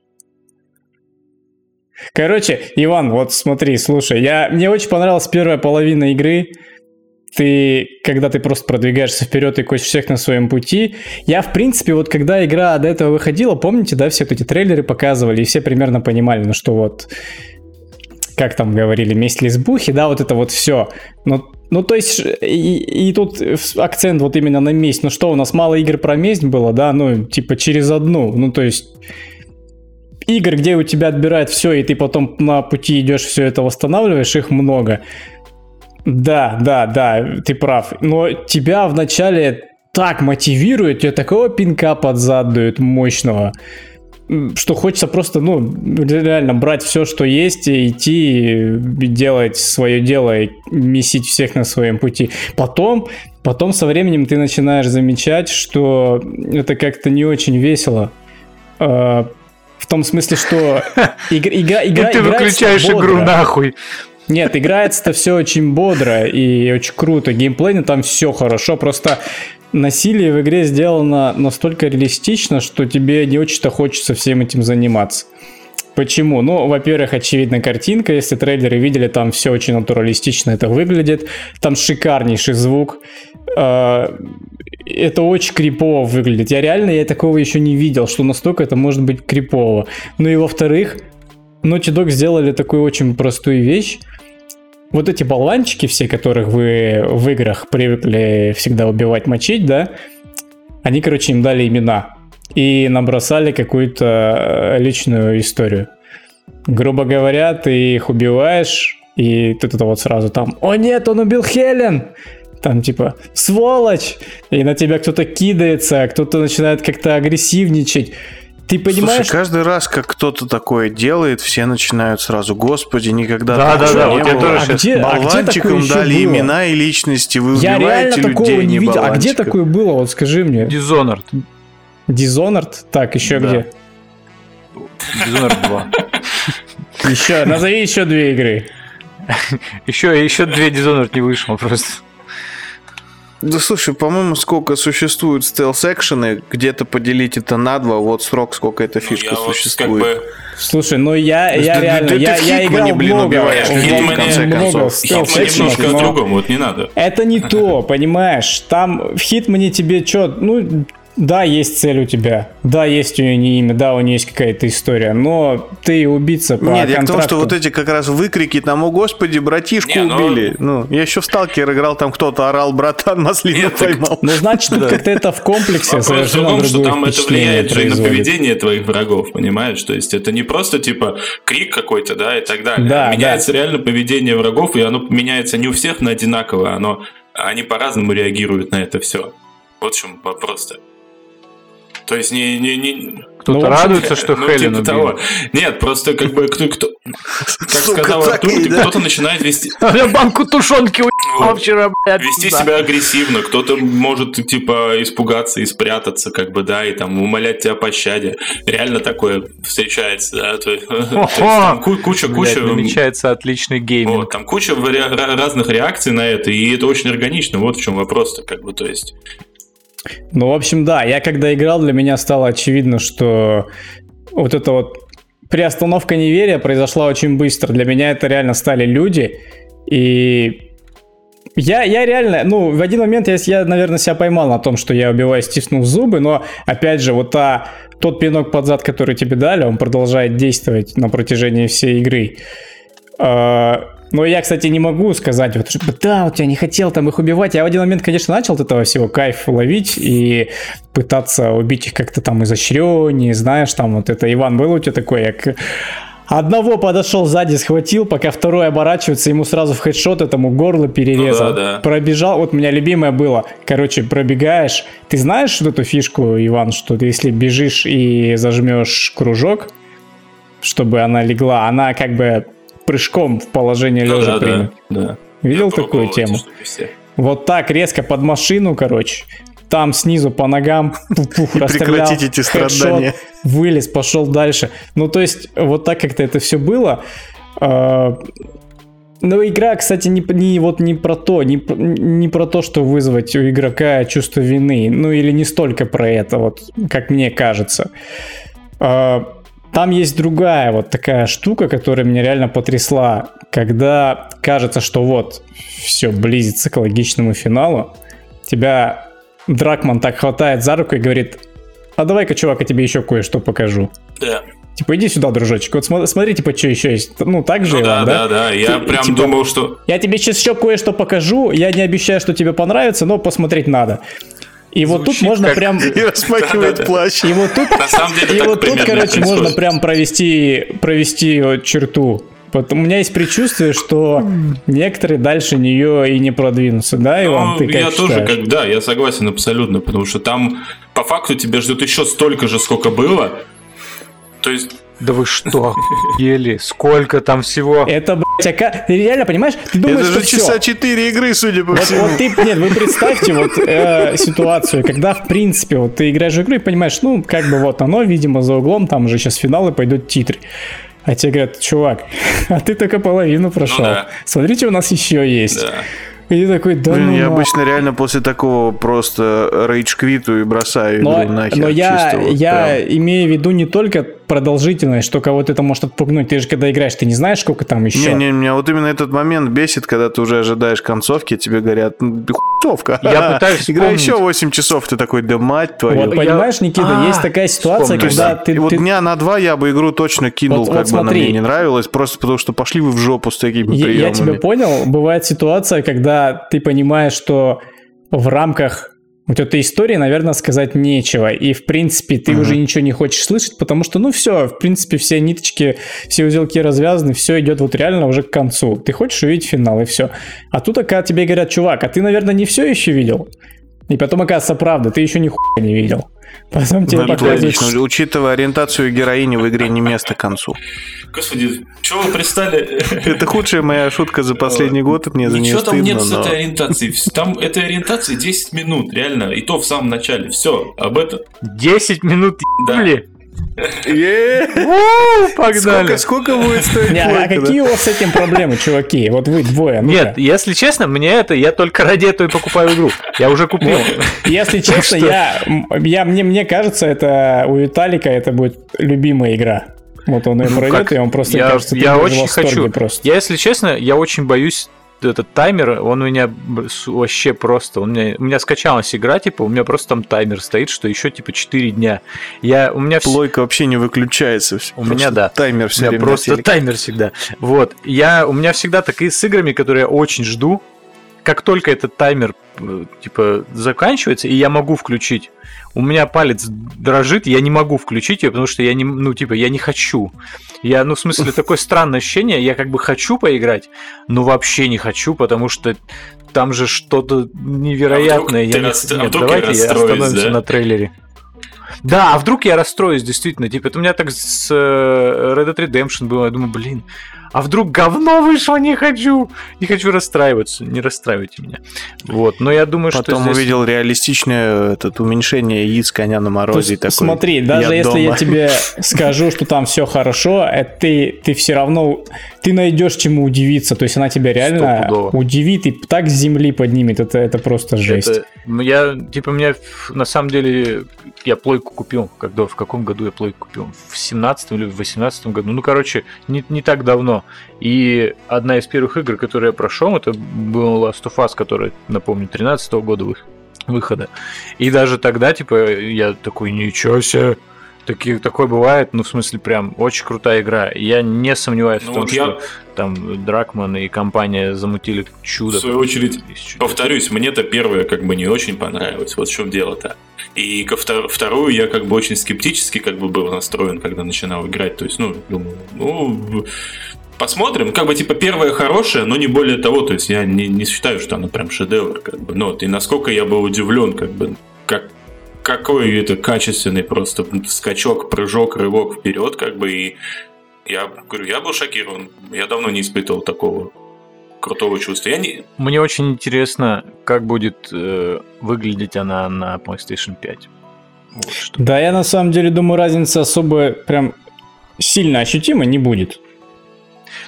Короче, Иван, вот смотри, слушай, я, мне очень понравилась первая половина игры ты, когда ты просто продвигаешься вперед и косишь всех на своем пути. Я, в принципе, вот когда игра до этого выходила, помните, да, все вот эти трейлеры показывали, и все примерно понимали, ну что вот, как там говорили, месть лесбухи, да, вот это вот все. Ну, ну, то есть, и, и тут акцент вот именно на месть. Ну что, у нас мало игр про месть было, да, ну, типа через одну. Ну, то есть, игр, где у тебя отбирают все, и ты потом на пути идешь, все это восстанавливаешь, их много. Да, да, да, ты прав. Но тебя вначале так мотивирует, тебе такого пинка под зад дают мощного, что хочется просто, ну, реально брать все, что есть, и идти делать свое дело, и месить всех на своем пути. Потом, потом со временем ты начинаешь замечать, что это как-то не очень весело. А, в том смысле, что игра, игра, игра, Ты выключаешь игру нахуй. Нет, играется-то все очень бодро и очень круто. Геймплейно там все хорошо. Просто насилие в игре сделано настолько реалистично, что тебе не очень-то хочется всем этим заниматься. Почему? Ну, во-первых, очевидно, картинка. Если трейлеры видели, там все очень натуралистично это выглядит. Там шикарнейший звук. А, это очень крипово выглядит. Я реально я такого еще не видел, что настолько это может быть крипово. Ну и во-вторых, Naughty Dog сделали такую очень простую вещь. Вот эти болванчики все, которых вы в играх привыкли всегда убивать, мочить, да, они, короче, им дали имена и набросали какую-то э, личную историю. Грубо говоря, ты их убиваешь, и ты это вот сразу там, о нет, он убил Хелен! Там типа, сволочь! И на тебя кто-то кидается, кто-то начинает как-то агрессивничать. Ты понимаешь? Слушай, каждый раз, как кто-то такое делает, все начинают сразу, господи, никогда да, да, да, не вот я тоже а где, Болванчикам а где дали было? имена и личности, вы Я убиваете реально такого людей, не видел. А где такое было? Вот скажи мне. Dishonored. Dishonored? Так, еще Да. где? Dishonored 2. Еще, назови еще две игры. Еще, еще две Dishonored не вышло просто. Да слушай, по-моему, сколько существует стелс-экшены, где-то поделить это на два, вот срок, сколько эта Ну, фишка вот существует. как бы Слушай, ну я, я Да- реально, да ты я, в я Хитмане, играл блин, много, убиваешь в- людей, в конце много концов. Хитман стелс-экшенов, немножко о но другом, вот не надо. Это не то, понимаешь? Там в Хитмане тебе что, ну, да, есть цель у тебя, да, есть у нее имя, да, у нее есть какая-то история, но ты убийца по Нет, я к тому, что вот эти как раз выкрики там, о господи, братишку Не, ну- убили. Ну, я еще в Сталкер играл, там кто-то орал, братан, маслину Нет, так- поймал. Ну, значит, тут как-то это в комплексе Вопрос в том, что там это влияет же и на поведение твоих врагов, понимаешь? То есть это не просто типа крик какой-то, да, и так далее. Да, меняется реально поведение врагов, и оно меняется не у всех на одинаково, оно, они по-разному реагируют на это все. Вот в чем вопрос-то. То есть не... не, не... Кто-то Ну, радуется, что ну, Хелен типа того. Нет, просто как бы кто... кто как Сука, сказал Артур, да. кто-то начинает вести... Я банку тушенки уебал Вот. вчера, блядь. вести да. себя агрессивно, кто-то может, типа, испугаться и спрятаться, как бы, да, и там умолять тебя о пощаде. Реально такое встречается, да, то, есть, там ку- куча, Блядь, куча... намечается отличный гейминг. Вот, там куча разных реакций на это, и это очень органично. Вот в чем вопрос-то, как бы, то есть. Ну, в общем, да, я когда играл, для меня стало очевидно, что вот это вот приостановка неверия произошла очень быстро. Для меня это реально стали люди, и я, я реально, ну, в один момент я, я, наверное, себя поймал на том, что я убиваю, стиснув зубы, но, опять же, вот та, тот пинок под зад, который тебе дали, он продолжает действовать на протяжении всей игры. А, Но я, кстати, не могу сказать, вот, да, вот я не хотел там их убивать. Я в один момент, конечно, начал от этого всего кайф ловить и пытаться убить их как-то там изощреннее, знаешь, там вот это, Иван, был у тебя такой, я к- Одного подошел сзади, схватил, пока второй оборачивается, ему сразу в хедшот этому горло перерезал. Ну да, да. Пробежал, вот у меня любимое было, короче, пробегаешь. Ты знаешь вот эту фишку, Иван, что ты если бежишь и зажмешь кружок, чтобы она легла, она как бы прыжком в положение Ну лежа да, примет. да, да. Видел Я такую тему? Вот так резко под машину, короче. Там снизу по ногам И расстрелял, эти страдания. вылез, пошел дальше. Ну, то есть, вот так как-то это все было. А, Но игра, кстати, не, не, вот не про то, не, не про то, что вызвать у игрока чувство вины. Ну, или не столько про это, вот, как мне кажется. А, Там есть другая вот такая штука, которая меня реально потрясла. Когда кажется, что вот, все близится к логичному финалу, тебя Дракман так хватает за руку и говорит, а давай-ка, чувак, я тебе еще кое-что покажу. Да. Типа, иди сюда, дружочек. Вот смо- смотри, типа, что еще есть. Ну, так же, Ну да, Иван, да, да. Я Ты- прям типа- думал, что. Я тебе сейчас еще кое-что покажу. Я не обещаю, что тебе понравится, но посмотреть надо. И вот тут можно как- прям... И распахивает Да-да-да. плащ. И вот тут, На самом деле и вот тут, короче, происходит. можно прям провести, провести вот черту. У меня есть предчувствие, что некоторые дальше нее и не продвинутся, да, Иван? Ну, Ты как я тоже считаешь? как да, я согласен абсолютно, потому что там по факту тебя ждет еще столько же, сколько было. То есть, Да вы что, охуели? Сколько там всего? Это, блядь, ока- Ты реально понимаешь? Ты думаешь, Это же часа 4 игры, судя по Вот, всему. вот ты, нет, вы представьте вот э, ситуацию, когда в принципе вот ты играешь в игру и понимаешь, ну как бы вот оно, видимо, за углом, там уже сейчас финалы пойдут титры. А тебе говорят, чувак, а ты только половину прошел. Ну да. Смотрите, у нас еще есть. да. И ты такой, да Блин, ну я на- обычно реально после такого просто рейдж квиту и бросаю но, игру нахер. но я, чисто вот я прям. имею в виду не только продолжительность, что кого-то это может отпугнуть. Ты же когда играешь, ты не знаешь, сколько там еще. Не-не, меня вот именно этот момент бесит, когда ты уже ожидаешь концовки, тебе говорят, «Ну, хуцовка. Я пытаюсь Игра еще 8 часов, ты такой, да мать твою. Вот понимаешь, Никита, А, есть такая ситуация, вспомнил. Когда ты, и вот ты- дня на два я бы игру точно кинул, Вот- как вот бы она смотри. мне не нравилась, просто потому что пошли вы в жопу с такими Я, я приемами. тебя понял. Бывает ситуация, когда ты понимаешь, что в рамках вот этой истории, наверное, сказать нечего. И, в принципе, ты Мгм. уже ничего не хочешь слышать, потому что, ну, все, в принципе, все ниточки, все узелки развязаны, все идет вот реально уже к концу. Ты хочешь увидеть финал, и все. А тут, когда тебе говорят, чувак, а ты, наверное, не все еще видел? И потом, оказывается, правда, ты еще ни хуя не видел. Потом тебе показывают, логично. Учитывая ориентацию героини в игре не место к концу. Господи, чего вы пристали? Это худшая моя шутка за последний год, и мне за нее Ничего там нет стыдно, с этой ориентацией. Там этой ориентации 10 минут, реально. И то в самом начале. Все, об этом. 10 минут Да. Погнали. Сколько, сколько будет стоить а какие у вас с этим проблемы, чуваки? Вот вы двое. Нет, если честно, мне это, я только ради этого и покупаю игру. Я уже купил. Если честно, я, мне, мне кажется, это у Виталика это будет любимая игра. Вот он ее Ну, пройдет, и он просто, я- кажется, я очень хочу. Просто. Я, если честно, я очень боюсь этот таймер, он у меня вообще просто, он у меня, у меня скачалась игра, типа, у меня просто там таймер стоит, что еще типа 4 дня. Я, у меня Плойка вообще не выключается. У меня, да. Таймер у все меня время просто таймер всегда. Вот, я, у меня всегда такие с играми, которые я очень жду, как только этот таймер э, типа заканчивается, и я могу включить, у меня палец дрожит, я не могу включить ее, потому что я не, ну типа, я не хочу. Я, ну в смысле, такое странное ощущение, я как бы хочу поиграть, но вообще не хочу, потому что там же что-то невероятное. А вдруг я не- а Нет, вдруг я давайте остановимся да? на трейлере. Да, а вдруг я расстроюсь, действительно. Типа, это у меня так с э, Red Dead Redemption было. Я думаю, блин, а вдруг говно вышло, не хочу. Не хочу расстраиваться, не расстраивайте меня. Вот, но я думаю, Потом что здесь... увидел реалистичное этот, уменьшение яиц коня на морозе. и есть, такой, смотри, даже если я дома. тебе скажу, что там все хорошо, э, ты, ты все равно ты найдешь чему удивиться. То есть она тебя реально Стопудово. удивит и так с земли поднимет. Это, это просто жесть. Это- ну, я, типа, меня на самом деле я плойку купил. Когда, в каком году я плойку купил? В 17 или в 18 году. Ну, короче, не, не так давно. И одна из первых игр, которые я прошел, это был Last of Us, который, напомню, 13 года вы- выхода. И даже тогда, типа, я такой, ничего себе, Такие, такое бывает, ну, в смысле, прям очень крутая игра. Я не сомневаюсь Ну в том, вот что я- там Дракман и компания замутили чудо. В свою очередь, чудес. Повторюсь, мне-то первое как бы не очень понравилось. Вот в чем дело-то. И ко втор- вторую я как бы очень скептически как бы был настроен, когда начинал играть. То есть, ну, думаю, ну, посмотрим. Как бы, типа, первая хорошая, но не более того. То есть, я не, не считаю, что она прям шедевр, как бы. Ну, вот, и насколько я был удивлен, как бы, как какой это качественный просто скачок, прыжок, рывок вперед, как бы, и я говорю, я был шокирован. Я давно не испытывал такого крутого чувства. Я не, Мне очень интересно, как будет э, выглядеть она на PlayStation 5. Вот что. Да, я на самом деле думаю, разница особо прям сильно ощутима не будет.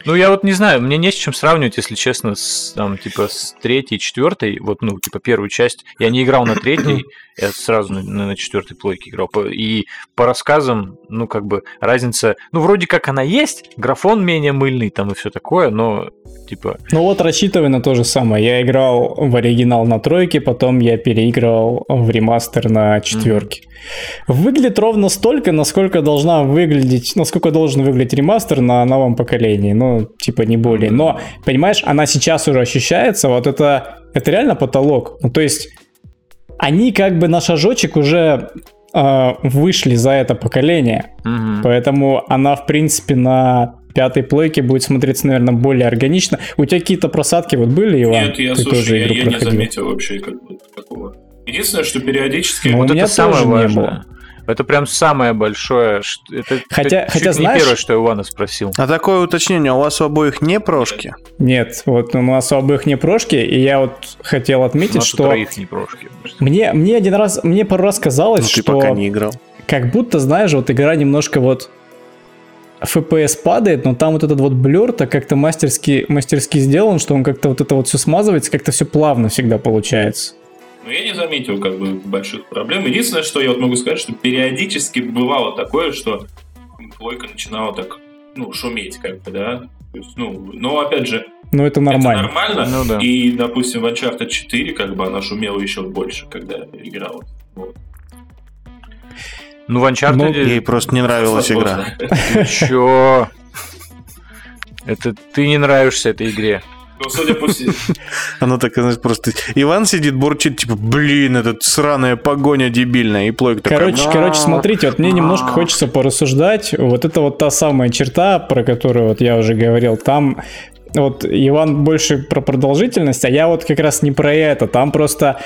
Ну, я вот не знаю, мне не с чем сравнивать, если честно, с, там, типа, с третьей, четвертой, вот, ну, типа, первую часть. Я не играл на третьей, я сразу на, на четвертой плойке играл. И по рассказам, ну, как бы, разница, ну, вроде как она есть, графон менее мыльный там и все такое, но, типа, Ну вот рассчитывай на то же самое. Я играл в оригинал на тройке, потом я переиграл в ремастер на четверке. Выглядит ровно столько, насколько должна выглядеть, насколько должен выглядеть ремастер на новом поколении. Ну, типа не более. Но, понимаешь, она сейчас уже ощущается, вот это, это реально потолок. Ну, то есть, они как бы на шажочек уже э, вышли за это поколение. мгм. Поэтому она, в принципе, на пятой плойке будет смотреться, наверное, более органично. У тебя какие-то просадки вот были, Иван? Нет, я, Ты слушай, тоже я, игру я не проходил. заметил вообще как бы такого. Единственное, что периодически... Ну, вот у меня это самое тоже не важное. было. Это прям самое большое. что- Это, Хотя- это хотя чуть не знаешь- первое, что у Ивана спросил. А такое уточнение, у вас у обоих не прошки? Нет, вот у нас у обоих не прошки, и я вот хотел У отметить, нас у что троих не прошки. мне, мне один раз, мне пару раз Ну, казалось, ты что пока не играл. как будто, знаешь, вот игра немножко вот FPS падает, но там вот этот вот блер так как-то мастерски, мастерски сделан, что он как-то вот это вот все смазывается, как-то все плавно всегда получается. Ну, я не заметил как бы больших проблем. Единственное, что я вот могу сказать, что периодически бывало такое, что плойка начинала так, ну, шуметь как бы, да. То есть, ну, но опять же, Но это нормально. это нормально. Ну да. И, допустим, в Uncharted 4 как бы она шумела еще больше, когда играла. Вот. Ну, в Uncharted... Ей просто не нравилась игра. Ты чё? Это ты не нравишься этой игре. Ну, судя по всему, Оно так, знаешь, просто... Иван сидит, бурчит, типа, блин, этот сраная погоня дебильная. И плойка такая... Короче, короче, смотрите, вот мне немножко хочется порассуждать. Вот это вот та самая черта, про которую вот я уже говорил. Там вот Иван больше про продолжительность, а я вот как раз не про это. Там просто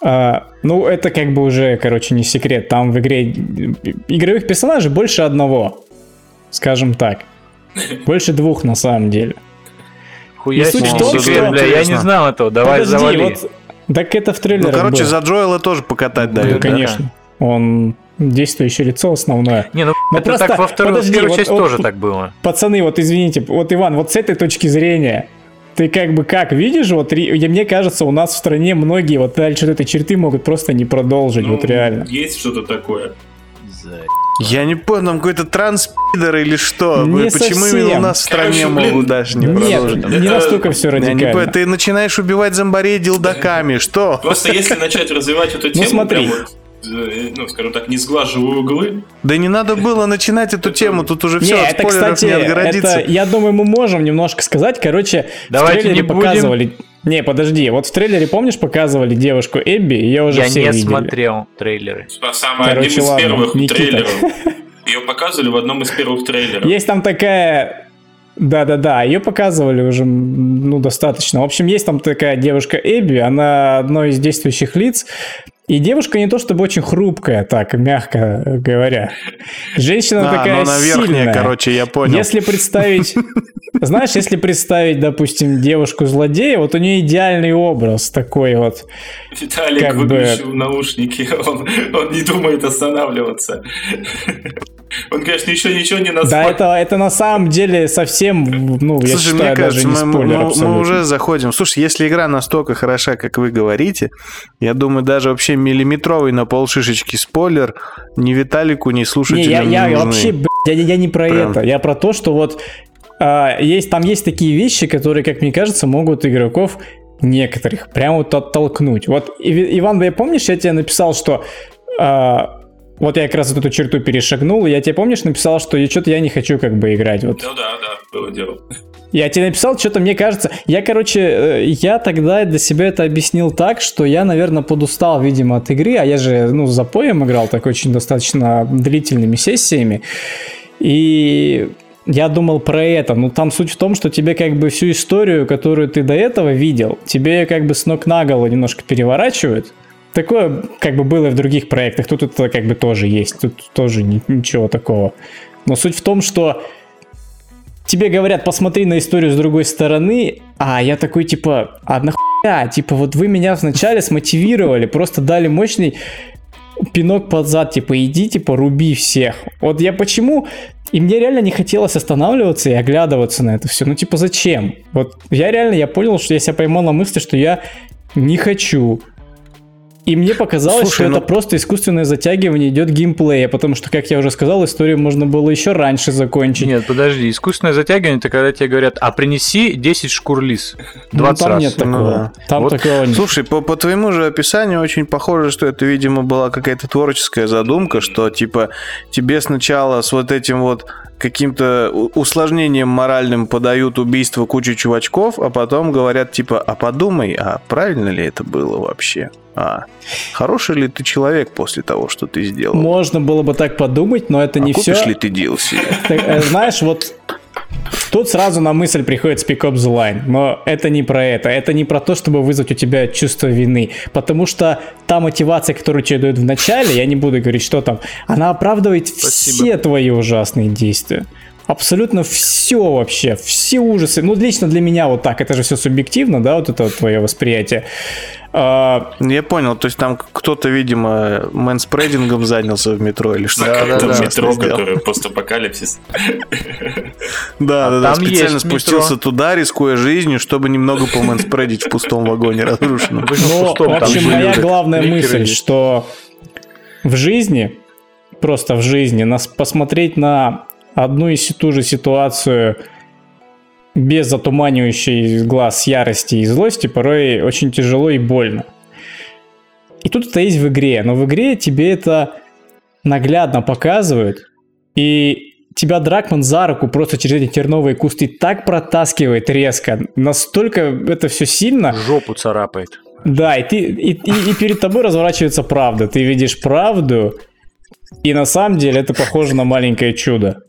а, ну, это как бы уже, короче, не секрет. Там в игре игровых персонажей больше одного. Скажем так. Больше двух на самом деле. Хуя суть себе в том, что- бля, я не знал этого. Давай, Подожди, завали. вот. Так это в Ну, трейлере короче, было. за Джоэла тоже покатать Ну, Ну, дают. да? конечно. Он действующее лицо основное. Не, ну, Ну, это просто, так во второй, в подожди, первой вот- части вот- тоже так было. Пацаны, вот извините, вот Иван, вот с этой точки зрения, ты как бы как видишь, вот я- мне кажется, у нас в стране многие вот дальше этой черты могут просто не продолжить, ну, вот реально. есть что-то такое. Я не понял, там какой-то транспидер или что? Не Почему совсем. именно у нас в стране Короче, блин, могут даже не Нет, продолжить? не Это- настолько все не радикально. понимаю, ты начинаешь убивать зомбарей дилдаками, что? Просто если начать развивать эту тему, смотри. прям вот, э, ну, скажем так, не сглаживая углы, Да не надо было начинать эту тему, тут уже Не, все от это, кстати, не отгородиться. это, я думаю, мы можем немножко сказать. Короче, Давайте в трейлере не будем. показывали... Не, подожди, вот в трейлере, помнь, показывали девушку Эбби, ее уже Я все не видели. смотрел трейлеры. самое Короче, одним из ладно, первых Никита. трейлеров. Ее показывали в одном из первых трейлеров. Есть там такая Да-да-да, ее показывали уже, ну, достаточно. В общем, есть там такая девушка Эбби, она одно из действующих лиц, и девушка не то чтобы очень хрупкая, так, мягко говоря. Женщина А, такая она верхняя, сильная. короче, я понял. Если представить, знаешь, если представить, допустим, девушку-злодея, вот у нее идеальный образ такой вот. Виталик, Как бы- выключил наушники, он, он не думает останавливаться. Он, конечно, еще ничего не назвал. Да, это, это на самом деле совсем, ну, я Слушай, считаю, мне кажется, даже не мы, спойлер мы- мы уже заходим. Слушай, если игра настолько хороша, как вы говорите, я думаю, даже вообще миллиметровый на полшишечки спойлер ни Виталику, ни Не, слушателям я, я не нужны. вообще, блядь, я, я не про Прям. это. Я про то, что вот а, есть, там есть такие вещи, которые, как мне кажется, могут игроков некоторых прям вот оттолкнуть. Вот, Иван, я помнишь, я тебе написал, что а, вот я как раз вот эту черту перешагнул, я тебе, помнишь, написал, что что-то я не хочу как бы играть. Вот Ну да, да, было дело. я тебе написал, что-то мне кажется. Я, короче, э, я тогда для себя это объяснил так, что я, наверное, подустал, видимо, от игры, а я же, ну, с запоем играл, так очень достаточно длительными сессиями. И я думал про это. Ну, там суть в том, что тебе как бы всю историю, которую ты до этого видел, тебе как бы с ног на голову немножко переворачивают. Такое как бы было и в других проектах. Тут это как бы тоже есть. Тут тоже ни- ничего такого. Но суть в том, что тебе говорят, посмотри на историю с другой стороны, а я такой, типа, а нахуя? Типа, вот вы меня вначале смотивировали, просто дали мощный пинок под зад, типа, иди, типа, руби всех. Вот я почему... И мне реально не хотелось останавливаться и оглядываться на это все. Ну, типа, зачем? Вот я реально, я понял, что я себя поймал на мысли, что я не хочу. И мне показалось, Слушай, что ну- это просто искусственное затягивание идет геймплея, потому что, как я уже сказал, историю можно было еще раньше закончить. Нет, подожди, искусственное затягивание это когда тебе говорят, а принеси 10 шкур лис. Ну, 20 там раз. нет такого. Ну да. Там Вот. такого нет. Слушай, по, по твоему же описанию очень похоже, что это, видимо, была какая-то творческая задумка, что типа тебе сначала с вот этим вот каким-то усложнением моральным подают убийство кучу чувачков, а потом говорят типа, а подумай, а правильно ли это было вообще? А хороший ли ты человек после того, что ты сделал? Можно было бы так подумать, но это а не все. ли ты DLC? знаешь, вот тут сразу на мысль приходит Speak Up the Line, но это не про это. Это не про то, чтобы вызвать у тебя чувство вины. Потому что та мотивация, которую тебе дают в начале, я не буду говорить, что там, она оправдывает Спасибо. все твои ужасные действия. Абсолютно все вообще, все ужасы. Ну, лично для меня вот так, это же все субъективно, да, вот это вот твое восприятие. А, Я понял, то есть там кто-то, видимо, мэнспрейдингом занялся в метро или что Это то метро, которое постапокалипсис. Да, А да, да, специально спустился туда, рискуя жизнью, чтобы немного помэнспредить в пустом вагоне разрушенном. Ну, в общем, моя главная мысль, что в жизни, просто в жизни, нас посмотреть на одну и ту же ситуацию без затуманивающей глаз ярости и злости порой очень тяжело и больно. И тут это есть в игре, но в игре тебе это наглядно показывают, и тебя Дракман за руку просто через эти терновые кусты так протаскивает резко, настолько это все сильно, Жопу царапает. да, и, ты, и, и- и перед тобой разворачивается правда. Ты видишь правду, и на самом деле это похоже на маленькое чудо.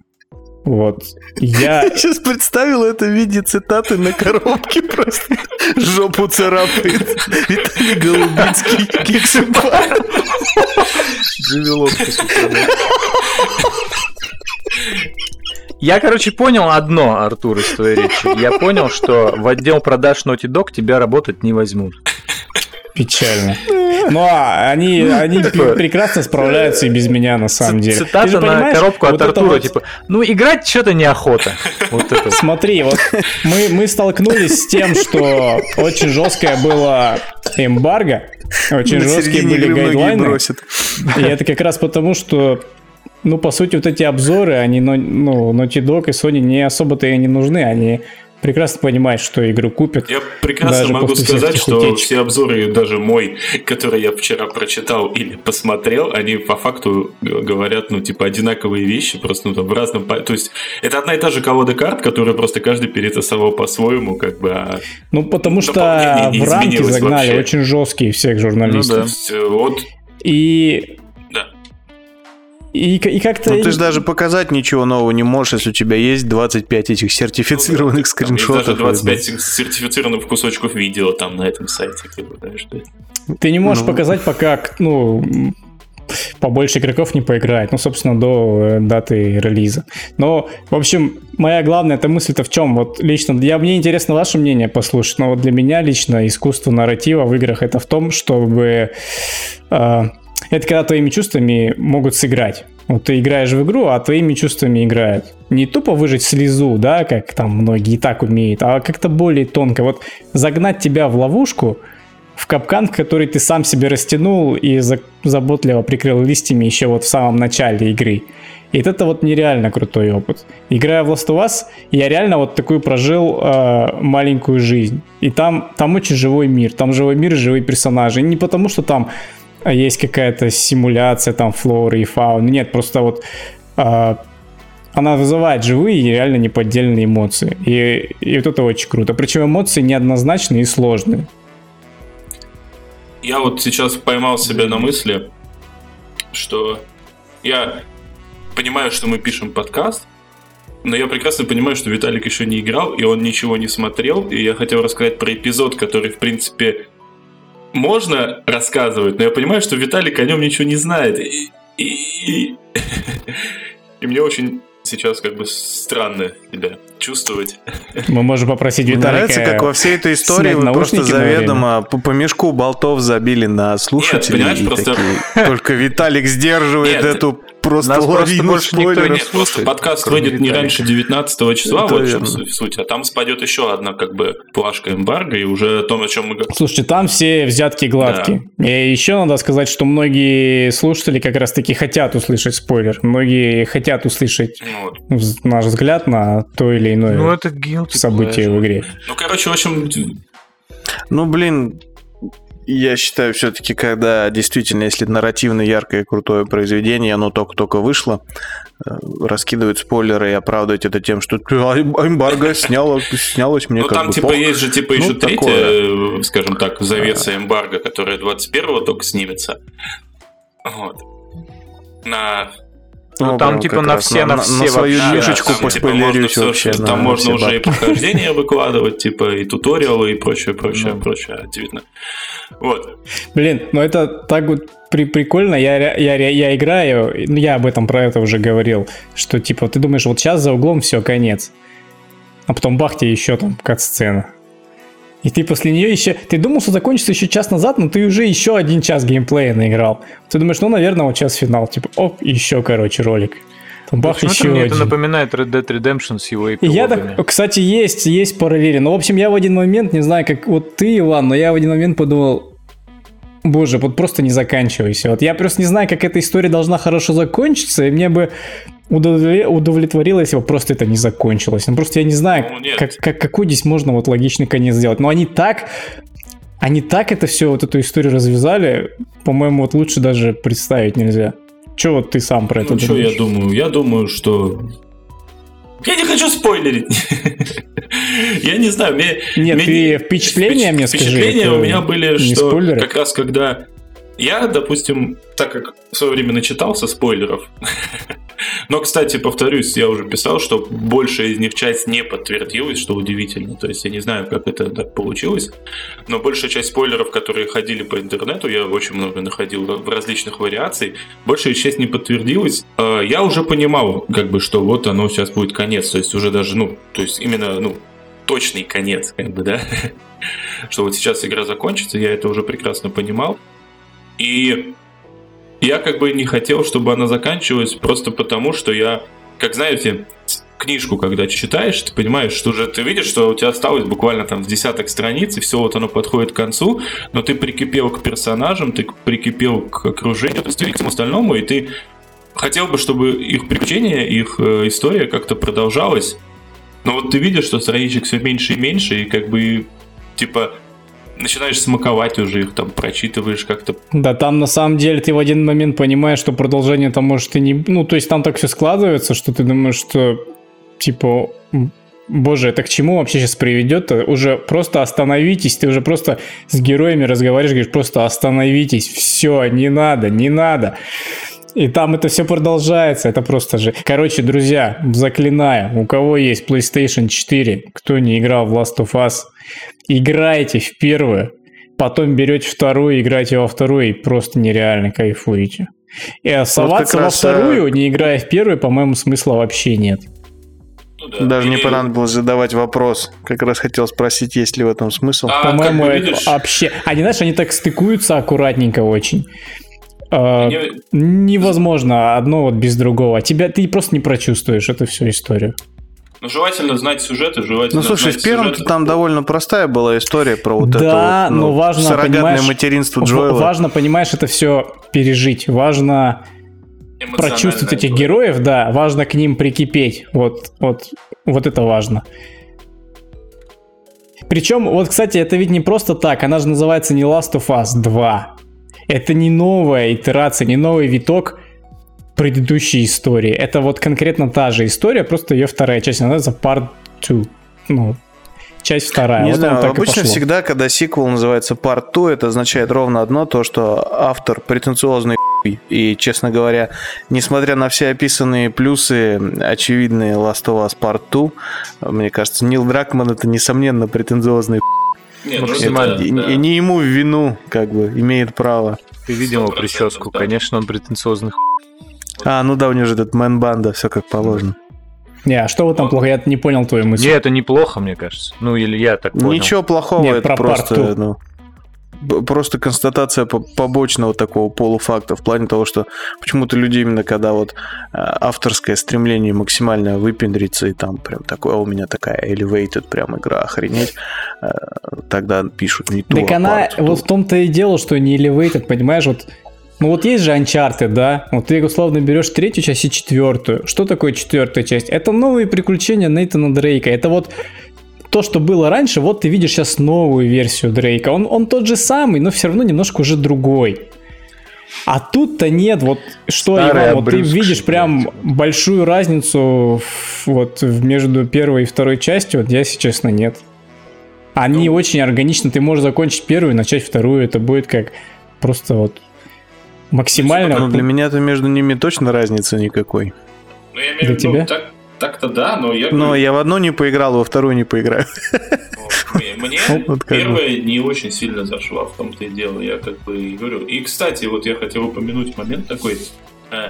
Вот. Я... Сейчас представил это в виде цитаты на коробке просто. Жопу царапает. Виталий Голубинский. Кексипар. Я, короче, понял одно, Артур, из твоей речи. Я понял, что в отдел продаж Naughty Dog тебя работать не возьмут. Печально. Ну, а они, они прекрасно справляются и без меня, на самом деле. Цитата на коробку от Артура, вот- типа, ну, играть что-то неохота. Вот это. Смотри, вот мы, мы столкнулись с тем, что очень жесткое было эмбарго, очень На жесткие были гайдлайны. И это как раз потому, что, ну, по сути, вот эти обзоры, они, ну, ну, Naughty Dog и Sony не особо-то и не нужны. Они прекрасно понимают, что игру купят. Я прекрасно могу сказать, что утечек. все обзоры, даже мой, который я вчера прочитал или посмотрел, они по факту говорят, ну, типа, одинаковые вещи, просто, ну, там, в разном... То есть, это одна и та же колода карт, которую просто каждый перетасовал по-своему, как бы, а... Ну, потому что в рамки загнали вообще. очень жесткие всех Ну журналистов. да. то есть, э, вот, И да. И, и как-то... Ну ты же даже показать ничего нового не можешь, если у тебя есть 25 этих сертифицированных Там есть скриншотов. даже 25 сертифицированных кусочков видео там на этом сайте. Типа, да, что... Ты не можешь Ну. показать, пока, ну, побольше игроков не поиграет, ну, собственно, до э, даты релиза. Но, в общем, моя главная эта мысль-то в чем? Вот лично, я, мне интересно ваше мнение послушать, но вот для меня лично искусство нарратива в играх это в том, чтобы... э, это когда твоими чувствами могут сыграть. Вот ты играешь в игру, а твоими чувствами играют. Не тупо выжать слезу, да, как там многие и так умеют, а как-то более тонко. Вот загнать тебя в ловушку, в капкан, который ты сам себе растянул и за- заботливо прикрыл листьями еще вот в самом начале игры. И это вот нереально крутой опыт. Играя в Last of Us, я реально вот такую прожил э, маленькую жизнь. И там, там очень живой мир. Там живой мир и живые персонажи. И не потому, что там есть какая-то симуляция там флоры и фауны. Нет, просто вот э, она вызывает живые и реально неподдельные эмоции. И, и вот это очень круто. Причем эмоции неоднозначные и сложные. Я вот сейчас поймал себя на мысли, что я понимаю, что мы пишем подкаст, но я прекрасно понимаю, что Виталик еще не играл, и он ничего не смотрел, и я хотел рассказать про эпизод, который, в принципе, можно рассказывать, но я понимаю, что Виталик о нем ничего не знает, и, мне очень сейчас как бы странно себя чувствовать. Мы можем попросить Мне Виталика... нравится, как во всей этой истории вы просто заведомо по, по мешку болтов забили на слушателей. понимаешь, и просто- такие, Только Виталик сдерживает Нет, эту просто нас просто лавину больше никто не. Нет, просто подкаст кроме выйдет не Виталика. раньше 19 числа, Это вот в чем верно. су- суть. А там спадет еще одна как бы плашка эмбарго, и уже о том, о чем мы говорим. Слушайте, там все взятки гладкие. И еще надо сказать, что многие слушатели как раз-таки хотят услышать спойлер. Многие хотят услышать Ну, вот. наш взгляд на то или иное Ну, это guilty событие pleasure. в игре. Ну, короче, в общем, Ну, блин, я считаю все-таки, когда действительно, если нарративно яркое и крутое произведение, оно только-только вышло, э, раскидывать спойлеры и оправдывать это тем, что «А, эмбарго сняло, снялось мне ну как там бы типа пох». есть же типа Ну, еще такое. третья, э, скажем так, завеса эмбарго, которая 21-го только снимется. Вот. На Ну, там прям типа на все- на все свою вообще, нишечку там, типа, можно поспойлерюсь всё, вообще. что- на Там можно все уже и бабки. прохождение выкладывать, типа и туториалы, и прочее, прочее, Ну. прочее. Очевидно. Вот. Блин, ну это так вот при- прикольно. Я, я, ре- я играю, ну я об этом про это уже говорил, что типа ты думаешь, вот сейчас за углом все, конец. А потом бах тебе еще там кат-сцена. И ты после нее еще... Ты думал, что закончится еще час назад, но ты уже еще один час геймплея наиграл. Ты думаешь, ну, наверное, вот сейчас финал. Типа, оп, еще, короче, ролик. Там бах, Почему-то еще мне один. это напоминает Red Dead Redemption с его И я эпилогами. так, кстати, есть, есть параллели. Но, в общем, я в один момент, не знаю, как вот ты, Иван, но я в один момент подумал, боже, вот просто не заканчивайся. Вот я просто не знаю, как эта история должна хорошо закончиться, и мне бы удовле- удовлетворило, если бы просто это не закончилось. Ну, просто я не знаю, Ну, нет. как, как- какой здесь можно вот логичный конец сделать. Но они так, они так это все, вот эту историю развязали, по-моему, вот лучше даже представить нельзя. Че вот ты сам про это Ну, что я думаю? Я думаю, что... Я не хочу спойлерить. Я не знаю, мне... Нет, мне ты впечатления мне скажи, Впечатления у меня были, что спойлеры? как раз когда я, допустим, так как в свое время начитался спойлеров, но, кстати, повторюсь, я уже писал, что большая из них часть не подтвердилась, что удивительно. То есть я не знаю, как это так получилось, но большая часть спойлеров, которые ходили по интернету, я очень много находил в различных вариаций, большая часть не подтвердилась. Э, Я уже понимал, как бы, что вот оно сейчас будет конец, то есть уже даже, ну, то есть именно, ну, точный конец, как бы, да, что вот сейчас игра закончится, я это уже прекрасно понимал. И я как бы не хотел, чтобы она заканчивалась просто потому, что я, как знаете, книжку, когда читаешь, ты понимаешь, что уже ты видишь, что у тебя осталось буквально там с десяток страниц, и все вот оно подходит к концу, но ты прикипел к персонажам, ты прикипел к окружению, то есть ко всему остальному, и ты хотел бы, чтобы их приключения, их э, история как-то продолжалась. Но вот ты видишь, что страничек все меньше и меньше, и как бы типа начинаешь смаковать уже их, там прочитываешь как-то. Да, там на самом деле ты в один момент понимаешь, что продолжение там может и не... Ну, то есть там так все складывается, что ты думаешь, что типа... Боже, это к чему вообще сейчас приведет? Уже просто остановитесь, ты уже просто с героями разговариваешь, говоришь, просто остановитесь, все, не надо, не надо. И там это все продолжается, это просто же. Короче, друзья, заклинаю, у кого есть PlayStation 4, кто не играл в Last of Us, играйте в первую, потом берете вторую, играете во вторую и просто нереально кайфуете. И оставаться как во раз, вторую, не играя в первую, по-моему, смысла вообще нет. Ну да. Даже не Или- понадобилось задавать вопрос. Как раз хотел спросить, есть ли в этом смысл. А, По-моему, это вообще... Они, знаешь, они так стыкуются аккуратненько очень. А, мне- Невозможно одно вот без другого. Тебя ты просто не прочувствуешь эту всю историю. Ну, желательно знать сюжеты, желательно Ну, слушай, знать в первом сюжеты. там довольно простая была история про вот да, это вот, ну, но важно, суррогатное понимаешь, материнство Джоэла. важно, понимаешь, это все пережить. Важно прочувствовать этих история. героев, да, важно к ним прикипеть. Вот, вот, вот это важно. Причем, вот, кстати, это ведь не просто так, она же называется не Last of Us 2. Это не новая итерация, не новый виток предыдущей истории. Это вот конкретно та же история, просто ее вторая часть, она называется Part 2. Ну, часть вторая. Не Вот знаю, и обычно всегда, когда сиквел называется Part 2, это означает ровно одно, то, что автор претенциозный хуй. И, честно говоря, несмотря на все описанные плюсы, очевидные Last of Us Part 2, мне кажется, Нил Дракман это, несомненно, претенциозный хуй. Нет, ну, Максимально. это- и, да. и не ему в вину, как бы, имеет право. Ты видел его 100%, прическу, да. конечно, он претенциозный х**. А, ну да, у него же этот мэн-банда, все как положено. Не, а что в этом плохо? Я не понял твою мысль. Не, это неплохо, мне кажется. Ну, или я так понял. Ничего плохого, Нет, это про просто, ну, просто констатация по- побочного такого полуфакта в плане того, что почему-то люди именно когда вот э, авторское стремление максимально выпендриться и там прям такое, «А у меня такая elevated прям игра, охренеть, э, тогда пишут не ту, Так а она, Two. вот в том-то и дело, что не elevated, понимаешь, вот ну вот есть же Uncharted, да? Вот ты условно берешь третью часть и четвертую. Что такое четвертая часть? Это новые приключения Нейтана Дрейка. Это вот то, что было раньше, вот ты видишь сейчас новую версию Дрейка. Он, он тот же самый, но все равно немножко уже другой. А тут-то нет, вот что, Старый Иван, вот ты видишь прям большую разницу вот между первой и второй частью, вот я, если честно, нет. Они Ну. очень органично, ты можешь закончить первую и начать вторую, это будет как просто вот максимально... Ну, для меня-то между ними точно разницы никакой. Ну, я имею Для в виду, тебя? так- так-то да, но я... Но я в одну не поиграл, во вторую не поиграю. мне- Вот первая не очень сильно зашла, в том-то и дело, я как бы и говорю. И, кстати, вот я хотел упомянуть момент такой. э,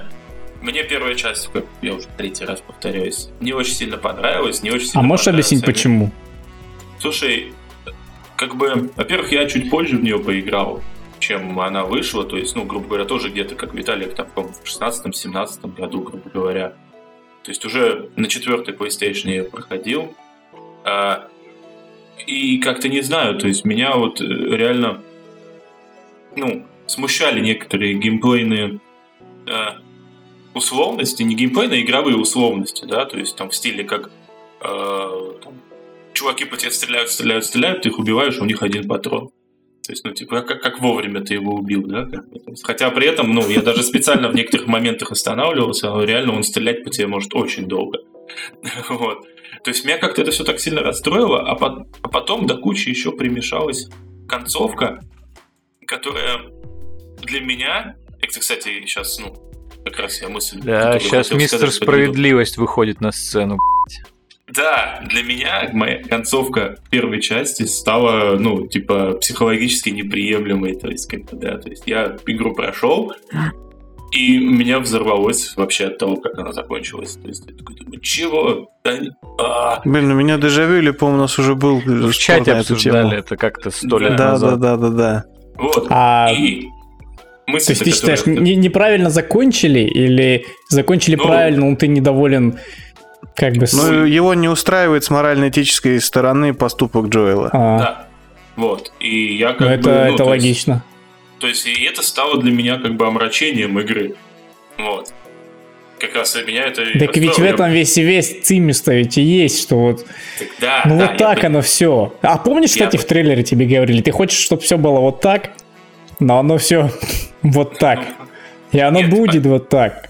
Мне первая часть, как я уже третий раз повторяюсь, не очень сильно понравилась, не очень А сильно можешь понравился объяснить, почему? Слушай, как бы, во-первых, я чуть позже в нее поиграл, чем она вышла, то есть, ну, грубо говоря, тоже где-то, как Виталик, там, в 16-17 году, грубо говоря. То есть уже на четвертой PlayStation я проходил. А, и как-то не знаю, то есть меня вот э, реально, ну, смущали некоторые геймплейные э, условности, не геймплейные, а игровые условности, да, то есть там в стиле как э, там, чуваки по тебе стреляют, стреляют, стреляют, ты их убиваешь, а у них один патрон. То есть, ну, типа, как, как вовремя ты его убил, да? Хотя при этом, ну, я даже специально в некоторых моментах останавливался, но реально он стрелять по тебе может очень долго. Вот. То есть меня как-то это все так сильно расстроило, а, по- а потом до кучи еще примешалась концовка, которая для меня, это, кстати, сейчас, ну, как раз я мысль... Да, сейчас мистер сказать, подведу. Справедливость выходит на сцену. Да, для меня моя концовка первой части стала, ну, типа, психологически неприемлемой. То есть, как бы, да, то есть я игру прошел, и меня взорвалось вообще от того, как она закончилась. То есть я такой думаю, чего? Да а, Блин, у меня дежавю, или, по-моему, у нас уже был В чате обсуждали это как-то сто лет Да, да, назад. да, да, да. вот. А И мысль, То есть ты считаешь, не- неправильно закончили или закончили Ну. правильно, но ты недоволен как бы. Ну, его не устраивает с морально-этической стороны поступок Джоэла. А, Да. Вот. И я как ну, бы... это, ну, это то есть- логично. То есть, и это стало для меня как бы омрачением игры. Вот. Как раз и меня это... Так ведь в этом весь и весь цимис-то ведь и есть, что вот, Так да, ну да, вот так пон- оно все. А помнишь, Я кстати, бы- в трейлере тебе говорили, ты хочешь, чтобы все было вот так, но оно все вот так. И оно Нет, будет вот так.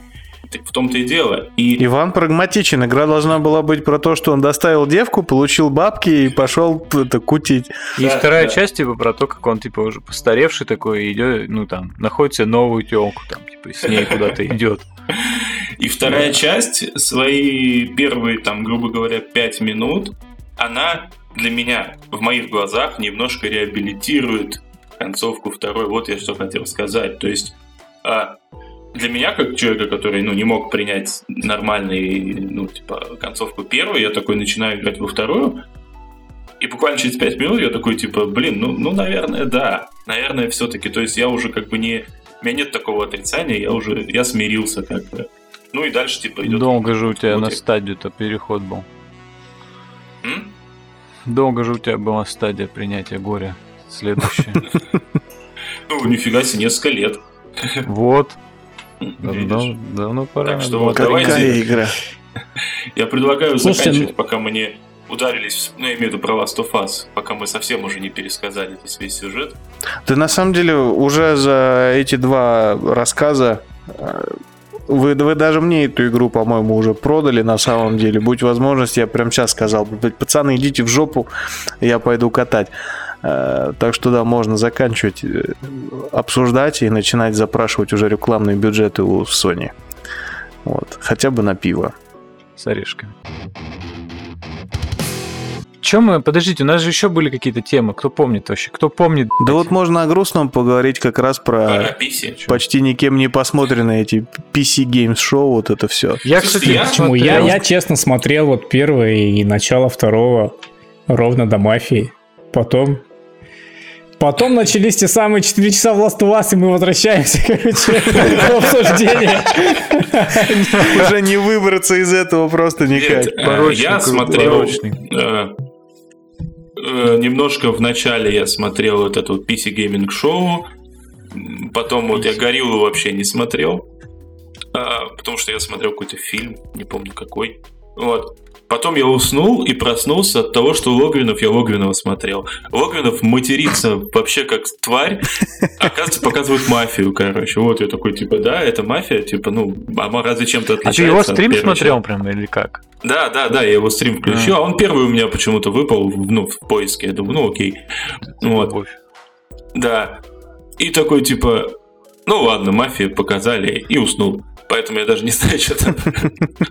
В том-то и дело. И Иван прагматичен. Игра должна была быть про то, что он доставил девку, получил бабки и пошел это кутить. И Да, вторая да. часть, типа, про то, как он, типа, уже постаревший такой, идет, ну, там, находит себе новую телку, там, типа, с ней куда-то идет. И вторая часть, свои первые, там, грубо говоря, пять минут, она для меня, в моих глазах, немножко реабилитирует концовку второй. Вот я что хотел сказать. То есть, а, для меня, как человека, который, ну, не мог принять нормальный, ну, типа, концовку первой, я такой начинаю играть во вторую, и буквально через пять минут я такой, типа, блин, ну, ну наверное, да. Наверное, все-таки. То есть я уже как бы не... У меня нет такого отрицания, я уже... Я смирился как бы. Ну и дальше, типа, идет... Долго же у тебя Вот на стадию-то переход был. М? Долго же у тебя была стадия принятия горя. Следующая. Ну, нифига себе, несколько лет. Вот. Видишь? Давно, давно пора. Так что вот давайте- игра. Я предлагаю Слушайте, заканчивать, пока мы не ударились, ну, я имею в виду про Last of Us, пока мы совсем уже не пересказали здесь весь сюжет. Ты на самом деле уже за эти два рассказа э, вы, вы даже мне эту игру, по-моему, уже продали на самом деле. Будь возможность, я прям сейчас сказал, бы, «Блядь, пацаны, идите в жопу, я пойду катать. Э, Так что да, можно заканчивать, э, обсуждать и начинать запрашивать уже рекламные бюджеты у Sony. Вот. Хотя бы на пиво. С орешками. Чем мы... Подождите, у нас же еще были какие-то темы. Кто помнит вообще? Кто помнит? Да вот можно о грустном поговорить как раз про писи. почти никем не посмотренные эти PC Games Show, вот это все. Я, кстати, я Почему? Я, смотрел- я честно смотрел вот первый и начало второго ровно до мафии. Потом... Потом начались те самые 4 часа в Last of Us, и мы возвращаемся, короче, к обсуждению. Уже не выбраться из этого просто никак. Э, я смотрел э, э, немножко в начале я смотрел вот это вот PC Gaming Show, м, потом вот я Гориллу вообще не смотрел, а, потому что я смотрел какой-то фильм, не помню какой. Вот. Потом я уснул и проснулся от того, что Логвинов я Логвинова смотрел. Логвинов матерится вообще как тварь, оказывается, показывают мафию, короче. Вот я такой, типа, да, это мафия, типа, ну, а разве чем-то А отличается? ты его стрим смотрел прям или как? да, да, да, я его стрим включил, а, он первый у меня почему-то выпал, ну, в поиске. Я думаю, ну окей. Вот, да. И такой, типа, ну ладно, мафию показали, и уснул. Поэтому я даже не знаю, что там.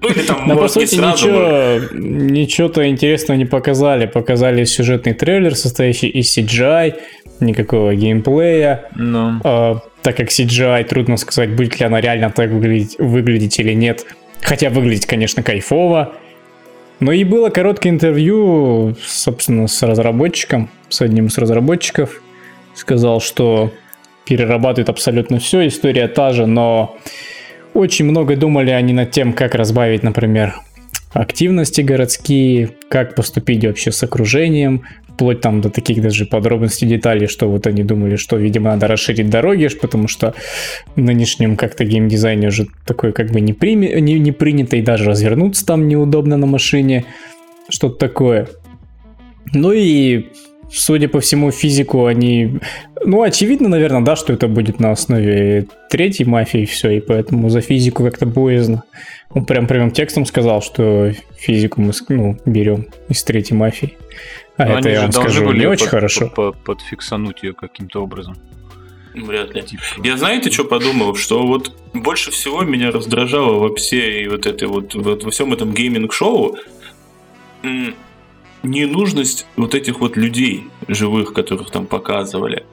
Ну или там, по может, не сути, ничего, ничего-то интересного не показали. Показали сюжетный трейлер, состоящий из CGI, никакого геймплея. Ну, А, так как CGI, трудно сказать, будет ли она реально так выглядеть, выглядеть или нет. Хотя выглядеть, конечно, кайфово. Но и было короткое интервью, собственно, с разработчиком, с одним из разработчиков. Сказал, что перерабатывает абсолютно все, история та же, но очень много думали они над тем, как разбавить, например, активности городские, как поступить вообще с окружением, вплоть там до таких даже подробностей, деталей, что вот они думали, что, видимо, надо расширить дороги, потому что в нынешнем как-то геймдизайне уже такое как бы не, прими- не, не принято, и даже развернуться там неудобно на машине, что-то такое. Ну и, судя по всему, физику они... Ну, очевидно, наверное, да, что это будет на основе третьей мафии и все, и поэтому за физику как-то боязно. Он прям прямым текстом сказал, что физику мы ну, берем из третьей мафии. А ну, это, они я вам должны скажу, были не очень под- хорошо. под- подфиксануть ее каким-то образом. Вряд ли. Типа, Я знаете, что подумал? Что вот больше всего меня раздражало во всей вот этой вот, вот во всем этом гейминг-шоу ненужность вот этих вот людей живых, которых там показывали.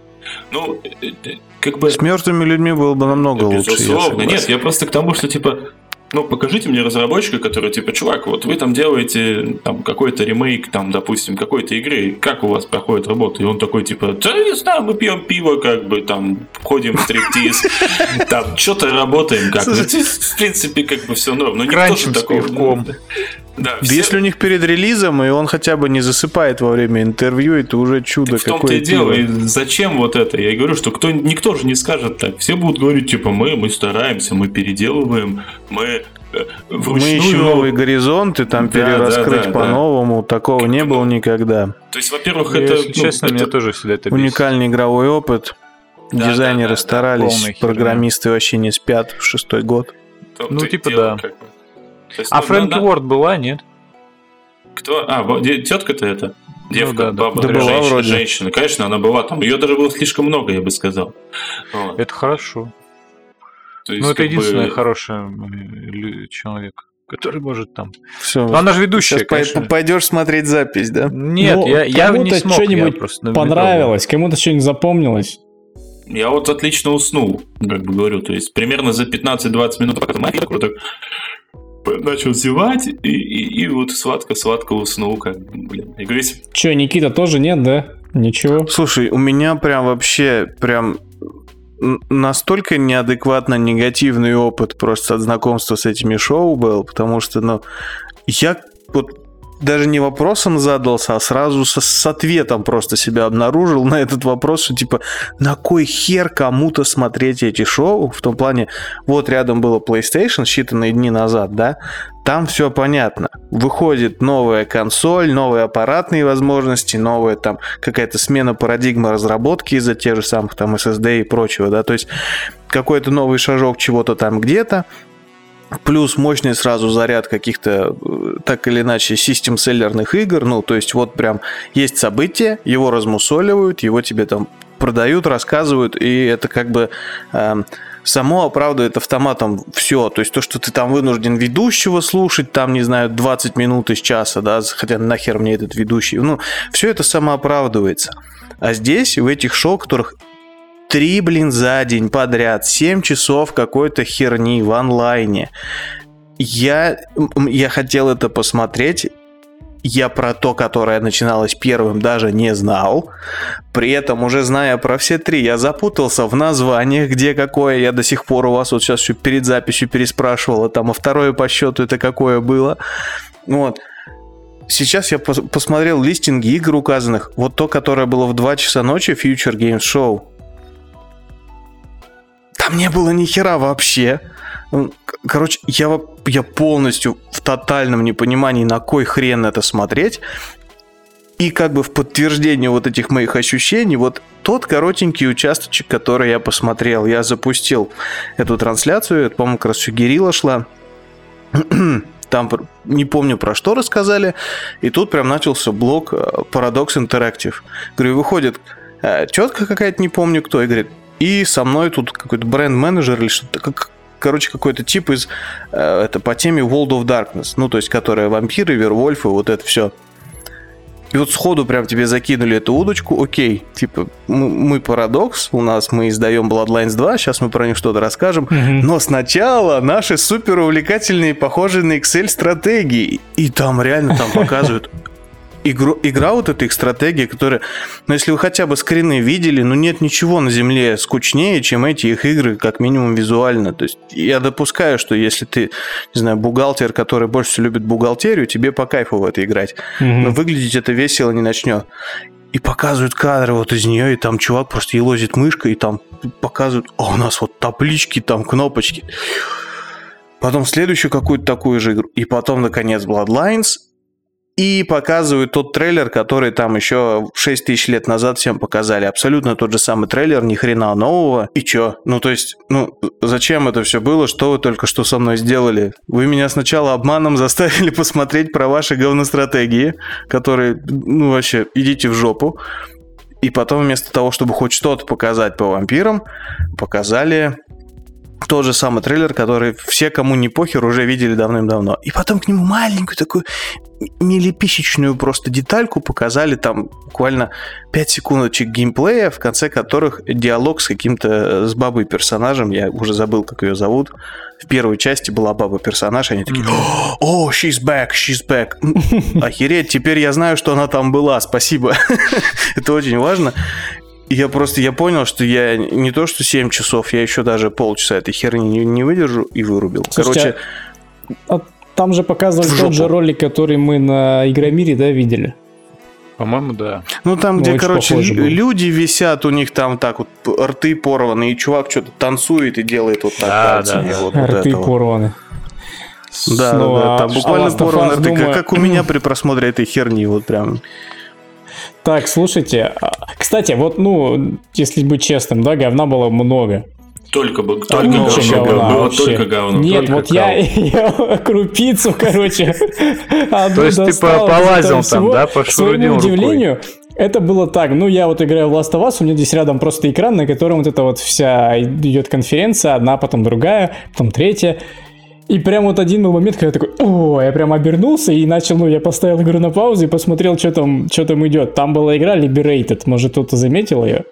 Ну, э, э, как бы... С мертвыми людьми было бы намного лучше. Безусловно. Нет, я просто к тому, что типа, ну, покажите мне разработчика, который, типа, чувак, вот вы там делаете там какой-то ремейк, там, допустим, какой-то игры, как у вас проходит работа? И он такой, типа, да не знаю, мы пьем пиво, как бы, там, ходим в стриптиз, там, что-то работаем, как бы. В принципе, как бы все норм. Но никто же такого... Да, Да все- Если у них перед релизом, и он хотя бы не засыпает во время интервью, это уже чудо Так в том-то какое и дело. И зачем вот это? Я и говорю, что кто, никто же не скажет так. Все будут говорить, типа, мы, мы стараемся, мы переделываем, мы э, Мы вручную... ищем новые горизонты, там Да, перераскрыть да, да, по-новому. Такого не было никогда. То есть, во-первых, это... если ну, честно, это- меня тоже всегда это бесит. Уникальный игровой опыт. Да, Дизайнеры да, да, да, старались, полная херня. программисты вообще не спят в шестой год. Ну, типа да. как бы. Есть, А ну, Фрэнки на- Уорд была, нет? Кто? А, тетка-то это? Девка, да, да. баба, Да была женщина, вроде. женщина. Конечно, она была там. Ее даже было слишком много, я бы сказал. Вот. Это хорошо. То есть, Ну, это как бы, единственный хороший человек, который может там. Все. Ну, она же ведущая, Сейчас конечно. пойдешь смотреть запись, да? Нет, Ну, я, я не смог, я что-нибудь просто. Понравилось, кому-то что-нибудь запомнилось. Я вот отлично уснул, как бы говорю. То есть, примерно за 15-20 минут, пока там вот так начал зевать, и, и, и вот сладко-сладко уснул, как блин. Я говорю, если Че, Никита тоже нет, да? Ничего. Слушай, у меня прям вообще прям настолько неадекватно негативный опыт просто от знакомства с этими шоу был, потому что, ну, я вот даже не вопросом задался, а сразу со- с ответом просто себя обнаружил на этот вопрос, что типа, на кой хер кому-то смотреть эти шоу? В том плане, вот рядом было PlayStation считанные дни назад, да, там все понятно. Выходит новая консоль, новые аппаратные возможности, новая там какая-то смена парадигмы разработки из-за тех же самых там SSD и прочего, да, то есть какой-то новый шажок чего-то там где-то, плюс мощный сразу заряд каких-то э, так или иначе систем-селлерных игр, ну, то есть вот прям есть событие, его размусоливают, его тебе там продают, рассказывают, и это как бы эм, само оправдывает автоматом все. То есть то, что ты там вынужден ведущего слушать, там, не знаю, 20 минут из часа, да, хотя нахер мне этот ведущий. Ну, все это самооправдывается. А здесь, в этих шоу, которых три, блин, за день подряд, 7 часов какой-то херни в онлайне. Я, я хотел это посмотреть, я про то, которое начиналось первым, даже не знал. При этом, уже зная про все три, я запутался в названиях, где какое. Я до сих пор у вас вот сейчас перед записью переспрашивал, а там, а второе по счету это какое было. Вот. Сейчас я пос- посмотрел листинги игр указанных. Вот то, которое было в 2 часа ночи, Future Games Show. Там не было ни хера вообще. К- Короче, я, я полностью в тотальном непонимании, на кой хрен это смотреть. И как бы в подтверждение вот этих моих ощущений, вот тот коротенький участочек, который я посмотрел, я запустил эту трансляцию, это, по-моему, как раз еще Герила шла. Там не помню про что рассказали, и тут прям начался блок э, Paradox Interactive. Говорю, выходит э, тетка какая-то, не помню кто, и говорит, и со мной тут какой-то бренд-менеджер или что-то, как, короче, какой-то тип из, э, это по теме World of Darkness, ну, то есть, которая вампиры, вервольфы, вот это все. И вот сходу прям тебе закинули эту удочку, окей, типа, мы, мы парадокс, у нас мы издаем Bloodlines 2, сейчас мы про них что-то расскажем, но сначала наши супер увлекательные, похожие на Excel стратегии. И там реально там показывают игру, игра вот эта их стратегия, которая, ну если вы хотя бы скрины видели, ну нет ничего на земле скучнее, чем эти их игры, как минимум визуально. То есть я допускаю, что если ты, не знаю, бухгалтер, который больше всего любит бухгалтерию, тебе по кайфу в это играть. Мгм. Но выглядеть это весело не начнет. И показывают кадры вот из нее, и там чувак просто елозит мышкой, и там показывают, а у нас вот таблички, там кнопочки. Потом следующую какую-то такую же игру. И потом, наконец, Bloodlines. И показывают тот трейлер, который там еще 6 тысяч лет назад всем показали. Абсолютно тот же самый трейлер, ни хрена нового. И чё? Ну, то есть, ну, зачем это все было? Что вы только что со мной сделали? Вы меня сначала обманом заставили посмотреть про ваши говностратегии, которые, ну, вообще, идите в жопу. И потом вместо того, чтобы хоть что-то показать по вампирам, показали тот же самый трейлер, который все, кому не похер, уже видели давным-давно. И потом к нему маленькую такую милиписечную просто детальку показали, там буквально 5 секундочек геймплея, в конце которых диалог с каким-то, э, с бабой персонажем, я уже забыл, как ее зовут. В первой части была баба-персонаж, и они такие, о, she's back, she's back. Охереть, теперь я знаю, что она там была, спасибо. Это очень важно. Я просто, я понял, что я не то, что 7 часов, я еще даже полчаса этой херни не, не выдержу и вырубил. Слушайте, Короче, А там же показывали тот же ролик, который мы на Игромире, да, видели? По-моему, да. ну там, ну, где, короче, похоже лю- было. люди висят, у них там так вот рты порваны, и чувак что-то танцует и делает вот так Да, пальцами, да, да. вот, Рты вот. порваны. Да, Ну, да, да, а там буквально Us, порваны рты, думаю- как, как у меня при просмотре этой херни, вот прям. Так, слушайте, а, кстати, вот, ну, если быть честным, да, говна было много. Только, бы, А только лучше говно. говна Было вообще. только говно. Нет, только вот я, я крупицу, короче, То есть ты из полазил там, да, К пошурудил рукой? удивлению, это было так. Ну, я вот играю в Last of Us, у меня здесь рядом просто экран, на котором вот эта вот вся идет конференция, одна, потом другая, потом третья. И прям вот один был момент, когда я такой, о, я прям обернулся и начал, ну, я поставил игру на паузу и посмотрел, что там, что там идет. Там была игра Liberated, может, кто-то заметил ее?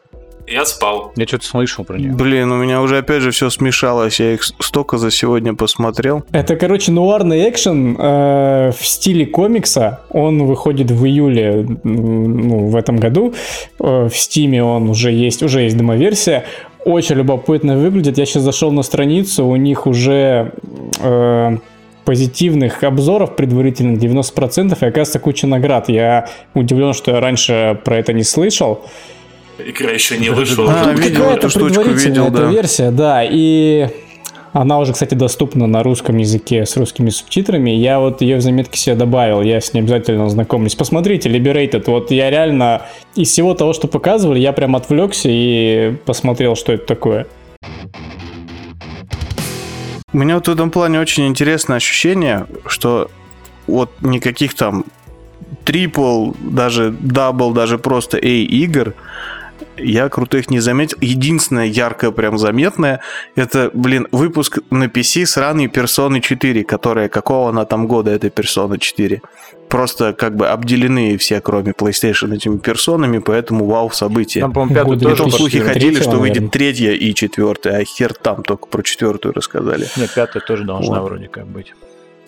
Я спал. Я что-то слышал про нее. Блин, у меня уже опять же все смешалось. Я их столько за сегодня посмотрел. Это, короче, нуарный экшен э, в стиле комикса. Он выходит в июле ну, в этом году. Э, в Стиме он уже есть, уже есть демоверсия. Очень любопытно выглядит. Я сейчас зашел на страницу, у них уже э, позитивных обзоров предварительно 90%, и оказывается куча наград. Я удивлен, что я раньше про это не слышал. Игра еще не вышла. А, Тут видел какая-то эту штучку, предварительная видел, эта да. версия, да, и она уже, кстати, доступна на русском языке с русскими субтитрами. Я вот ее в заметке себе добавил, я с ней обязательно ознакомлюсь. Посмотрите, Liberated, вот я реально из всего того, что показывали, я прям отвлекся и посмотрел, что это такое. У меня вот в этом плане очень интересное ощущение, что вот никаких там triple, даже double, даже просто A игр я крутых не заметил. Единственное яркое, прям заметное, это, блин, выпуск на PC сраной Персоны 4, которая какого она там года, этой Персона 4. Просто как бы обделены все, кроме PlayStation, этими персонами, поэтому вау, событие. Там, по-моему, И тоже слухи ходили, что выйдет третья и четвертая, а хер там только про четвертую рассказали. Нет, пятая тоже должна Вот. вроде как быть.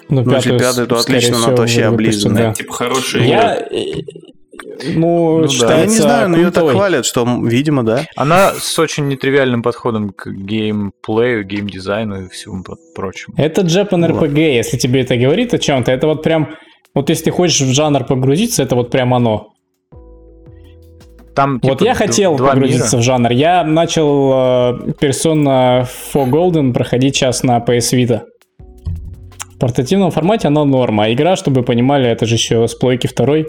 Ну, Ну, если пятый, то отлично, это вообще облизанная. да. Типа хорошая Я, игра. Ну, Ну да. считается Я не знаю, но ее так хвалят, что, видимо, да. Она с очень нетривиальным подходом к геймплею, геймдизайну и всему прочему. Это Japan Вот. RPG, если тебе это говорит о чем-то, это вот прям, вот если ты хочешь в жанр погрузиться, это вот прям оно. Там, вот типа, я д- хотел два погрузиться мира. в жанр. Я начал э, Persona 4 Golden проходить сейчас на PS Vita. В портативном формате она норма. А Игра, чтобы вы понимали, это же еще с плойки второй.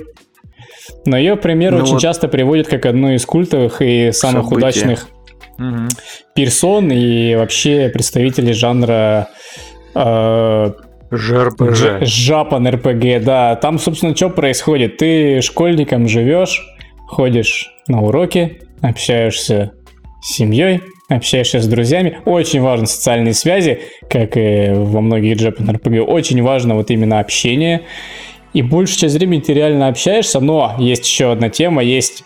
Но ее пример Ну очень вот. часто приводят как одну из культовых и самых Событие. удачных Мгм. персон и вообще представителей жанра э, ЖРПЖ. Жапан РПГ, да. Там, собственно, что происходит? Ты школьником живешь, ходишь на уроки, общаешься с семьей, общаешься с друзьями. Очень важны социальные связи, как и во многих Japan RPG. Очень важно вот именно общение. И большую часть времени ты реально общаешься, но есть еще одна тема, есть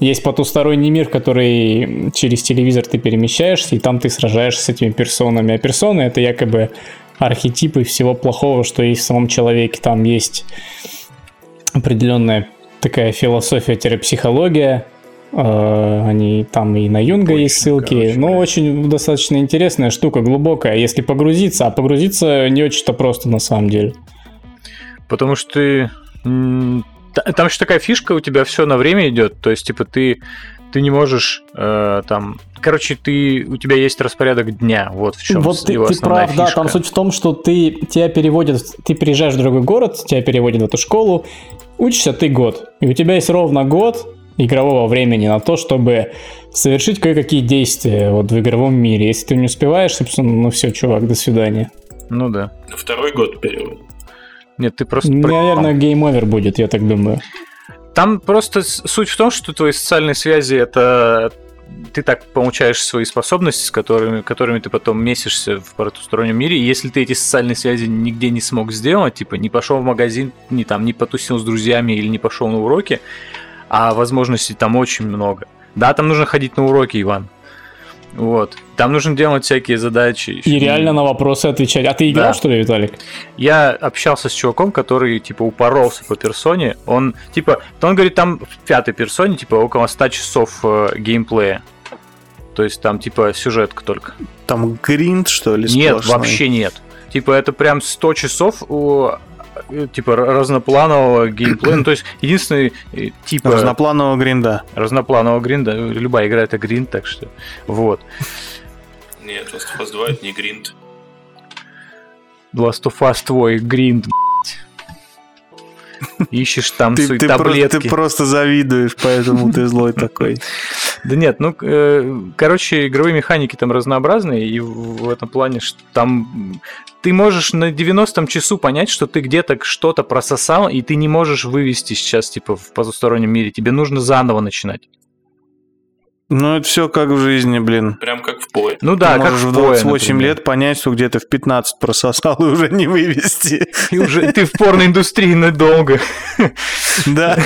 есть потусторонний мир, который через телевизор ты перемещаешься, и там ты сражаешься с этими персонами. А персоны это якобы архетипы всего плохого, что есть в самом человеке. Там есть определенная такая философия-психология. Э, Они там и на Юнга Очень, есть ссылки. короче, но да. очень достаточно интересная штука, глубокая, если погрузиться. А погрузиться не очень-то просто на самом деле. Потому что ты... Там еще такая фишка, у тебя все на время идет. То есть, типа, ты, ты не можешь э, там... Короче, ты, у тебя есть распорядок дня. Вот в чем Вот ты, его ты основная прав, да, фишка. там суть в том, что ты, тебя переводят, ты приезжаешь в другой город, тебя переводят в эту школу, учишься ты год, и у тебя есть ровно год игрового времени на то, чтобы совершить кое-какие действия вот в игровом мире. Если ты не успеваешь, собственно, ну все, чувак, до свидания. Ну да. Второй год перевод. Нет, ты просто... Наверное, game over будет, я так думаю. Там просто суть в том, что твои социальные связи это ты так получаешь свои способности, с которыми, которыми ты потом месишься в потустороннем мире. И если ты эти социальные связи нигде не смог сделать, типа не пошел в магазин, не там не потусил с друзьями или не пошел на уроки, а возможностей там очень много. Да, там нужно ходить на уроки, Иван. Вот. Там нужно делать всякие задачи. И реально на вопросы отвечать. А ты играл, Да. что ли, Виталик? Я общался с чуваком, который, типа, упоролся по персоне. Он, типа, он говорит, там в пятой персоне, типа, около 100 часов э, геймплея. То есть там, типа, сюжетка только. Там гринд, что ли, Нет, сплошной? вообще нет. Типа, это прям 100 часов у, типа, р- разнопланового геймплея. Ну, то есть, единственный, э, типа, Разнопланового гринда. разнопланового гринда. Любая игра это гринд, так что, вот. Нет, Last of Us 2 это не гринд. Last of Us твой гринд, блядь. Ищешь там Ты, свои ты, про- таблетки. ты просто завидуешь, поэтому ты злой такой. Да нет, ну, э, короче, игровые механики там разнообразные, и в этом плане, что там ты можешь на 90-м часу понять, что ты где-то что-то прососал, и ты не можешь вывести сейчас, типа, в потустороннем мире. Тебе нужно заново начинать. Ну, это все как в жизни, блин. Прям как в поле. Ну да, ты как можешь в в Пое, 28 например. лет понять, что где-то в 15 прососал и уже не вывести. И уже ты в порноиндустрии надолго. Да.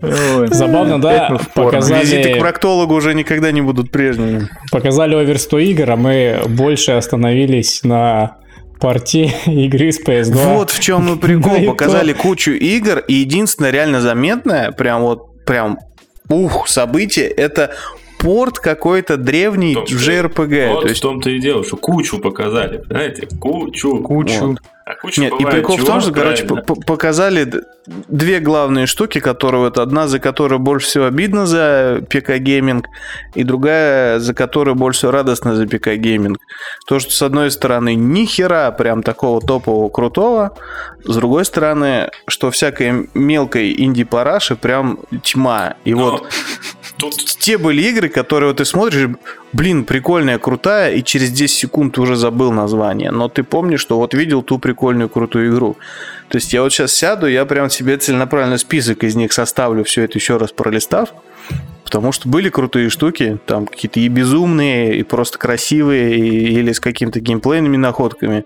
Ой. Забавно, да, мы показали- Визиты к проктологу уже никогда не будут прежними. Показали over 100 игр, а мы больше остановились на порте игры с PS2. Вот в чем и прикол. Показали кучу игр, и единственное реально заметное, прям вот, прям, ух, событие, это порт какой-то древний JRPG. Вот То в есть том-то и дело, что кучу показали, знаете, кучу. Кучу. Вот. А куча Нет, и прикол в чего, том, что, короче, показали две главные штуки, которые вот одна, за которую больше всего обидно за ПК гейминг, и другая, за которую больше всего радостно за ПК гейминг. То, что с одной стороны ни хера прям такого топового крутого, с другой стороны, что всякой мелкой инди-параши прям тьма. И Но вот Тут те были игры, которые вот ты смотришь, блин, прикольная, крутая, и через 10 секунд ты уже забыл название. Но ты помнишь, что вот видел ту прикольную, крутую игру. То есть я вот сейчас сяду, я прям себе целенаправленно список из них составлю, все это еще раз пролистав. Потому что были крутые штуки, там какие-то и безумные, и просто красивые, и- или с какими-то геймплейными находками.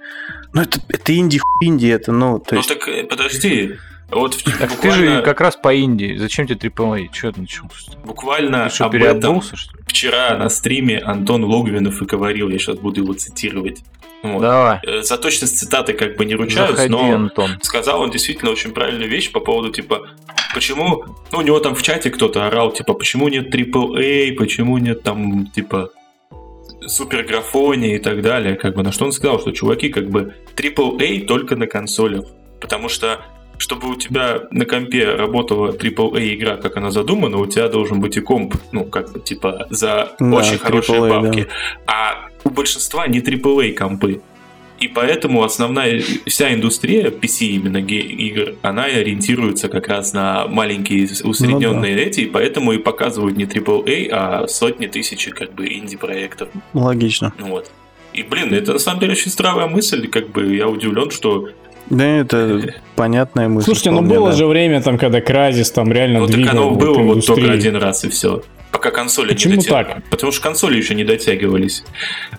Но это, это инди, инди, это, ну, то Ну есть... так э, подожди. Вот в- Так ты буквально, же как раз по Индии. Зачем тебе AAA? Че ты начал? буквально Ты что, об этом что ли? вчера на стриме Антон Логвинов и говорил, я сейчас буду его цитировать. Вот. Давай. Э, За точность цитаты как бы не ручаюсь, Заходи, но Антон. сказал он действительно очень правильную вещь по поводу, типа, почему, ну, у него там в чате кто-то орал, типа, почему нет AAA, почему нет там, типа, суперграфонии и так далее, как бы, на что он сказал, что, чуваки, как бы, AAA только на консолях, потому что чтобы у тебя на компе работала AAA игра, как она задумана, у тебя должен быть и комп, ну, как бы, типа, за Да, очень хорошие AAA, бабки. А у большинства не AAA компы. И поэтому основная вся индустрия PC именно игр, она и ориентируется как раз на маленькие усредненные эти, и поэтому и показывают не AAA, а сотни тысяч как бы инди-проектов. Логично. Ну вот. И, блин, это на самом деле очень здравая мысль, как бы я удивлен, что Да, это понятная мысль. Слушайте, ну было да. же время, там, когда Кразис там реально ну так двигал оно вот было вот только один раз и все. Пока консоли Почему не дотягивались. так? Потому что консоли еще не дотягивались.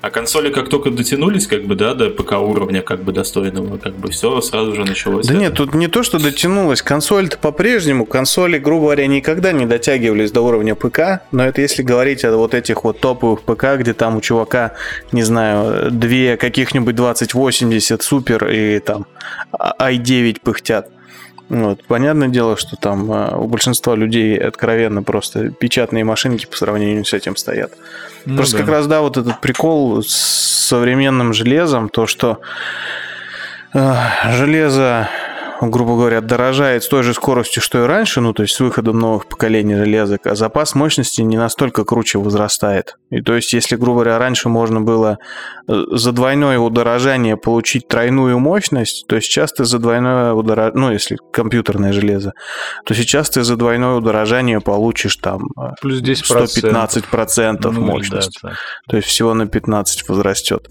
А консоли как только дотянулись, как бы, да, до ПК уровня, как бы достойного, как бы все сразу же началось. Да это. нет, тут не то, что дотянулась. Консоль-то по-прежнему. Консоли, грубо говоря, никогда не дотягивались до уровня ПК. Но это если говорить о вот этих вот топовых ПК, где там у чувака, не знаю, две каких-нибудь 2080 супер и там а- i9 пыхтят. Вот. Понятное дело, что там а, у большинства людей откровенно просто печатные машинки по сравнению с этим стоят. Ну Просто да. как раз, да, вот этот прикол с современным железом, то, что э, железо, грубо говоря, дорожает с той же скоростью, что и раньше, ну, то есть с выходом новых поколений железок, а запас мощности не настолько круче возрастает. И то есть, если, грубо говоря, раньше можно было э, за двойное удорожание получить тройную мощность, то сейчас ты за двойное удорожание, ну, если компьютерное железо, то сейчас ты за двойное удорожание получишь там э, Плюс 10%. 115% Ну, мощности. да, так. То есть всего на 15 возрастет.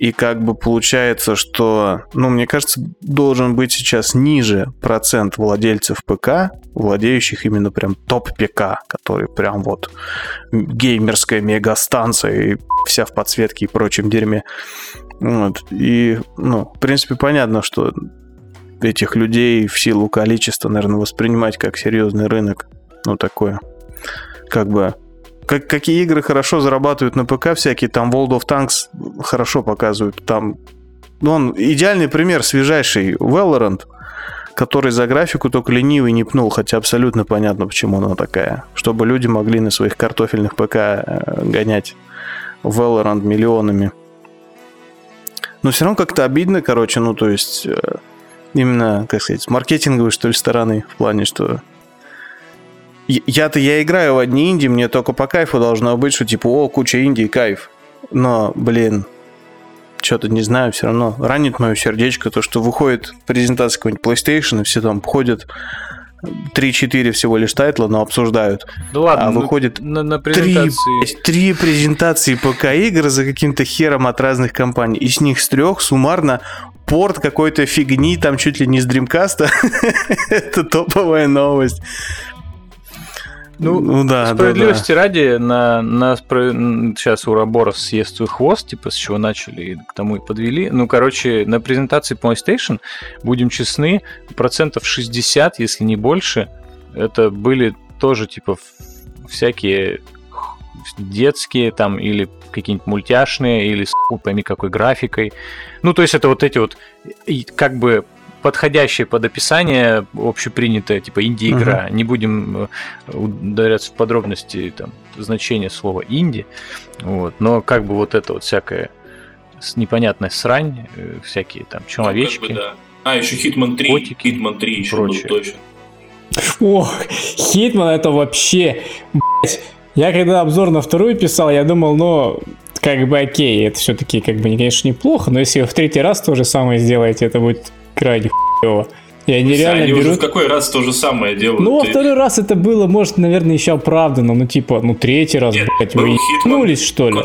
И как бы получается, что, ну, мне кажется, должен быть сейчас ниже процент владельцев ПК, владеющих именно прям топ-ПК, который прям вот геймерская мегастанция и вся в подсветке и прочем дерьме. Вот. И, ну, в принципе, понятно, что этих людей в силу количества, наверное, воспринимать как серьезный рынок, ну, такое, как бы как, какие игры хорошо зарабатывают на ПК всякие, там World of Tanks хорошо показывают, там, ну, он идеальный пример, свежайший Valorant, который за графику только ленивый не пнул, хотя абсолютно понятно, почему она такая, чтобы люди могли на своих картофельных ПК э, гонять Valorant миллионами. Но все равно как-то обидно, короче, ну, то есть, э, именно, как сказать, с маркетинговой, что ли, стороны, в плане, что Я-то я играю в одни инди, мне только по кайфу должно быть, что типа, о, куча инди, кайф. Но, блин, что-то не знаю, все равно ранит мое сердечко, то, что выходит презентация какой-нибудь PlayStation, и все там ходят 3-4 всего лишь тайтла, но обсуждают. Ну ладно, а ну, выходит на, на презентации... блядь, три презентации ПК-игр за каким-то хером от разных компаний. Из них с трех суммарно порт какой-то фигни, там чуть ли не с Dreamcast. Это топовая новость. Ну, да, да, да. Справедливости ради, на, на спро- сейчас Ураборос съест свой хвост, типа, с чего начали и к тому и подвели. Ну, короче, на презентации PlayStation, будем честны, процентов 60, если не больше, это были тоже, типа, всякие детские там или какие-нибудь мультяшные, или с хуй пойми какой графикой. Ну, то есть это вот эти вот как бы подходящее под описание общепринятое, типа инди-игра. Не будем э, ударяться в подробности там, значения слова инди. Вот. Но как бы вот это вот всякая с- непонятная срань, э, всякие там человечки. Ну, как бы да. А, еще Hitman 3. Котики Hitman 3 еще прочее. был точно. Ох, Хитман это вообще, блядь. Я когда обзор на вторую писал, я думал, ну, как бы окей, это все-таки, как бы, конечно, неплохо, но если вы в третий раз то же самое сделаете, это будет крайне хуево. И они реально Они уже в берут... какой раз то же самое делают. Ну, во Ты- второй раз это было, может, наверное, еще оправдано, ну, типа, ну, третий раз, Нет, блядь, вы ебнулись, что ли?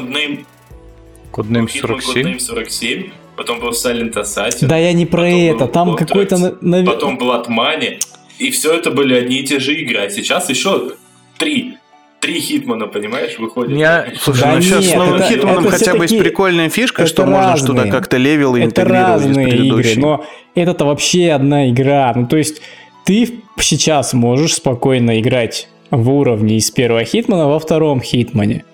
Codename Hitman 47. Codename 47, потом был Silent Assassin, Да я не про это, там какой-то... потом Blood Money, и все это были одни и те же игры. А сейчас еще три. Три Хитмана, понимаешь, выходит. Я- Слушай, Да ну сейчас с новым это- Хитманом это хотя бы есть прикольная фишка, это что можно разные. туда как-то левелы Это интегрировать из разные игры, но это вообще одна игра. Ну, то есть ты сейчас можешь спокойно играть в уровне из первого Хитмана во втором Хитмане.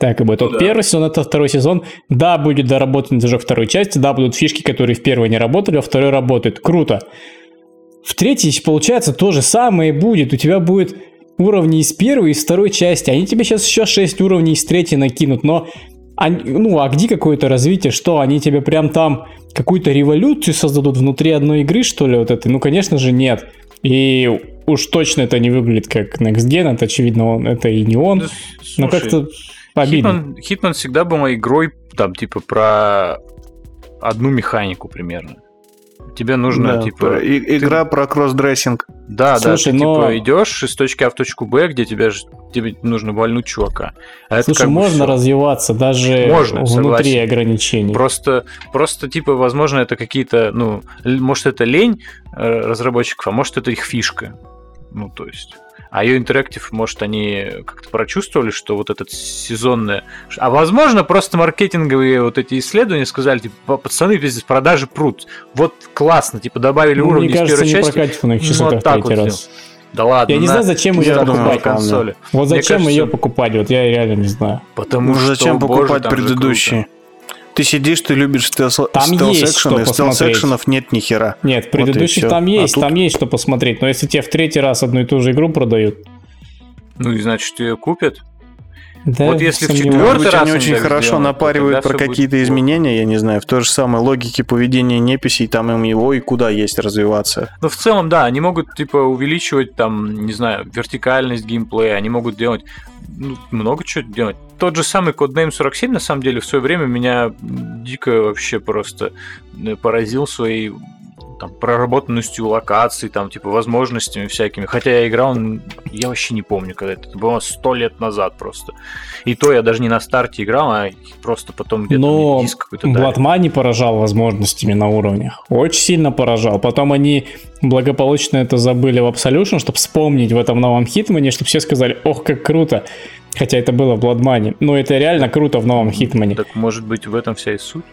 Так и будет. Вот да. первый сезон это второй сезон. Да, будет доработан движок второй части, да, будут фишки, которые в первой не работали, а второй работают. Круто. В третьей, получается, то же самое будет. У тебя будет уровни из первой и из второй части. Они тебе сейчас еще 6 уровней из третьей накинут, но они- ну, а где какое-то развитие? Что, они тебе прям там какую-то революцию создадут внутри одной игры, что ли, вот этой? Ну, конечно же, нет. И уж точно это не выглядит как Next Gen, это, очевидно, он, это и не он. Да, Но слушай, как-то обидно. Хитман, Хитман всегда был игрой, там, типа, про одну механику примерно. Тебе нужно, Да, типа... про- и- игра про cross-dressing. Да, Слушай, да, ты но- типа идешь из точки А в точку Б, где тебя ж- тебе нужно вальнуть чувака. А это Слушай, как бы можно всё. развиваться даже Можно, внутри согласен. ограничений. Просто, просто, типа, возможно, это какие-то, ну, может, это лень э, разработчиков, а может, это их фишка. Ну, то есть. А ее интерактив, может, они как-то прочувствовали, что вот этот сезонное... А возможно, просто маркетинговые вот эти исследования сказали, типа, «Па- пацаны, пиздец, продажи прут. Вот классно, типа, добавили Ну, уровни Мне кажется, из первой не части. прокатит их Ну, вот так вот раз. Да ладно. Я не на- знаю, зачем ее покупать. консоли. Вот зачем кажется, ее покупать? Вот я реально не знаю. Потому Ну что, зачем боже, покупать предыдущие? Ты сидишь, ты любишь стелс, Там есть что экшены посмотреть. экшенов нет ни хера. Нет, Вот предыдущих всё. там А есть, тут- там есть что посмотреть. Но если тебе в третий раз одну и ту же игру продают, Ну и значит, ее купят. да, Вот если в быть, раз они очень хорошо напаривают про какие-то плохо. изменения, я не знаю, в той же самой логике поведения неписей, там им его и куда есть развиваться. Ну, в целом, да, они могут, типа, увеличивать, там, не знаю, вертикальность геймплея, они могут делать ну, много чего делать. Тот же самый Codename 47, на самом деле, в свое время меня дико вообще просто э, поразил своей там, проработанностью локаций, там, типа, возможностями всякими. Хотя я играл, я вообще не помню, когда это, это было сто лет назад просто. И то я даже не на старте играл, а просто потом где-то Но диск какой-то. Blood Money поражал возможностями на уровнях. Очень сильно поражал. Потом они благополучно это забыли в Absolution, чтобы вспомнить в этом новом Хитмане, чтобы все сказали, ох, как круто. Хотя это было в Blood Money. Но это реально круто в новом Хитмане. Так, может быть, в этом вся и суть?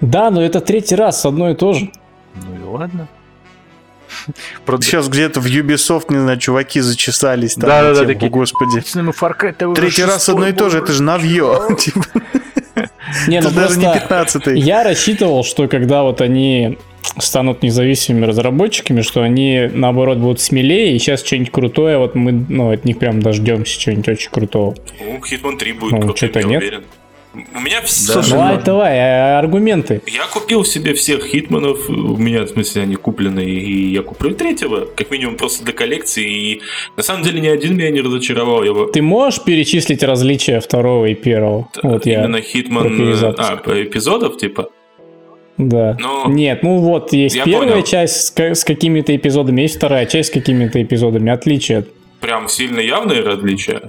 Да, но это третий раз одно и то же. Ну и ладно. Прод- Сейчас где-то в Ubisoft, не знаю, чуваки зачесались там. Да-да-да, на тему, такие. господи. Третий раз одно и то же, это же навье. Типа, Не, ну Это даже не просто 15 я рассчитывал, что когда вот они станут независимыми разработчиками, что они, наоборот, будут смелее, и сейчас что-нибудь крутое, вот мы ну, от них прям дождемся чего-нибудь очень крутого. Ну, Hitman 3 будет Ну, крутым, я нет. уверен. У меня все... Да. Слушай, Давай, ну- давай, а аргументы. Я купил себе всех хитманов, у меня, в смысле, они куплены, и я куплю третьего, как минимум просто для коллекции, и на самом деле ни один меня не разочаровал. Я Ты можешь перечислить различия второго и первого? Вот я. Именно Хитман... А, по эпизодов, типа? Да. Но- Нет, ну вот есть Я первая понял. часть с, с какими-то эпизодами, есть вторая часть с какими-то эпизодами. Отличия. Прям сильно явные различия?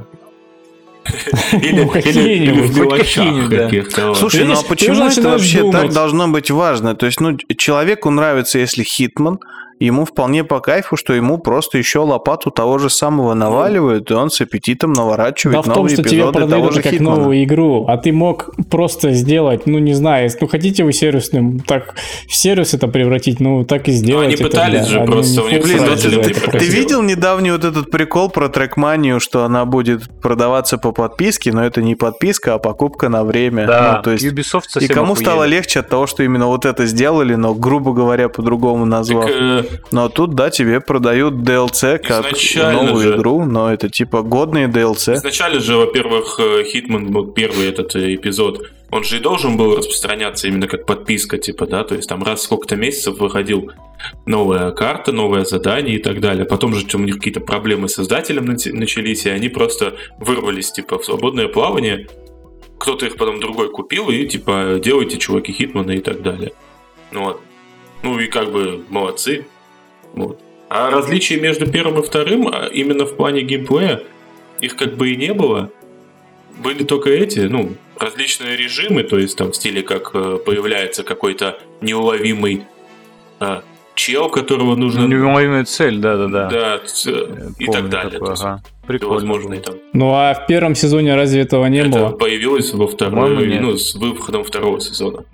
Или, Ну, какие-нибудь, или в хоть мелочах да. каких-то. Слушай, ну а почему это вообще так должно быть важно? То есть, ну, человеку нравится, если Хитман, ему вполне по кайфу, что ему просто еще лопату того же самого наваливают, и он с аппетитом наворачивает Да в том, новые что тебе продают же это как Хитмана. новую игру, а ты мог просто сделать, ну не знаю, ну хотите вы сервисным, так в сервис это превратить, ну так и сделать. они это, пытались бля. же Они просто, не у них Блин, ну ты это Ты просили. видел недавний вот этот прикол про трекманию, что она будет продаваться по подписке, но это не подписка, а покупка на время. Да, Ну, то есть Ubisoft и кому охуели. стало легче от того, что именно вот это сделали, но, грубо говоря, по-другому назвав. Так, э, Но тут, да, тебе продают DLC как Изначально новую же. игру, но это типа годные DLC. Изначально же, во-первых, э, Hitman, вот первый этот э, эпизод, он же и должен был распространяться именно как подписка, типа, да, то есть там раз сколько-то месяцев выходил новая карта, новое задание и так далее. Потом же у них какие-то проблемы с издателем нати- начались, и они просто вырвались, типа, в свободное плавание. Кто-то их потом другой купил, и, типа, делайте, чуваки, Хитмана и так далее. Ну вот. Ну и как бы молодцы. Вот. А различия между первым и вторым, а именно в плане геймплея, их как бы и не было. Были только эти, ну, различные режимы, то есть там в стиле, как э, появляется какой-то неуловимый а, чел, которого нужно... Неуловимая цель, да-да-да. Да, и так далее. такое, ага. Прикольно. там. Ну а в первом сезоне разве этого не Это было? появилось во нет. ну, с выходом второго сезона.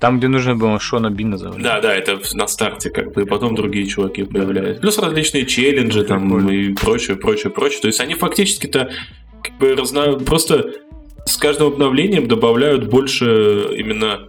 Там, где нужно было Шона Бина завалить. Да, да, это на старте как бы, и потом другие чуваки появляются. Плюс различные челленджи там Прикольно. и прочее, прочее, прочее. То есть они фактически-то как бы разна... просто с каждым обновлением добавляют больше именно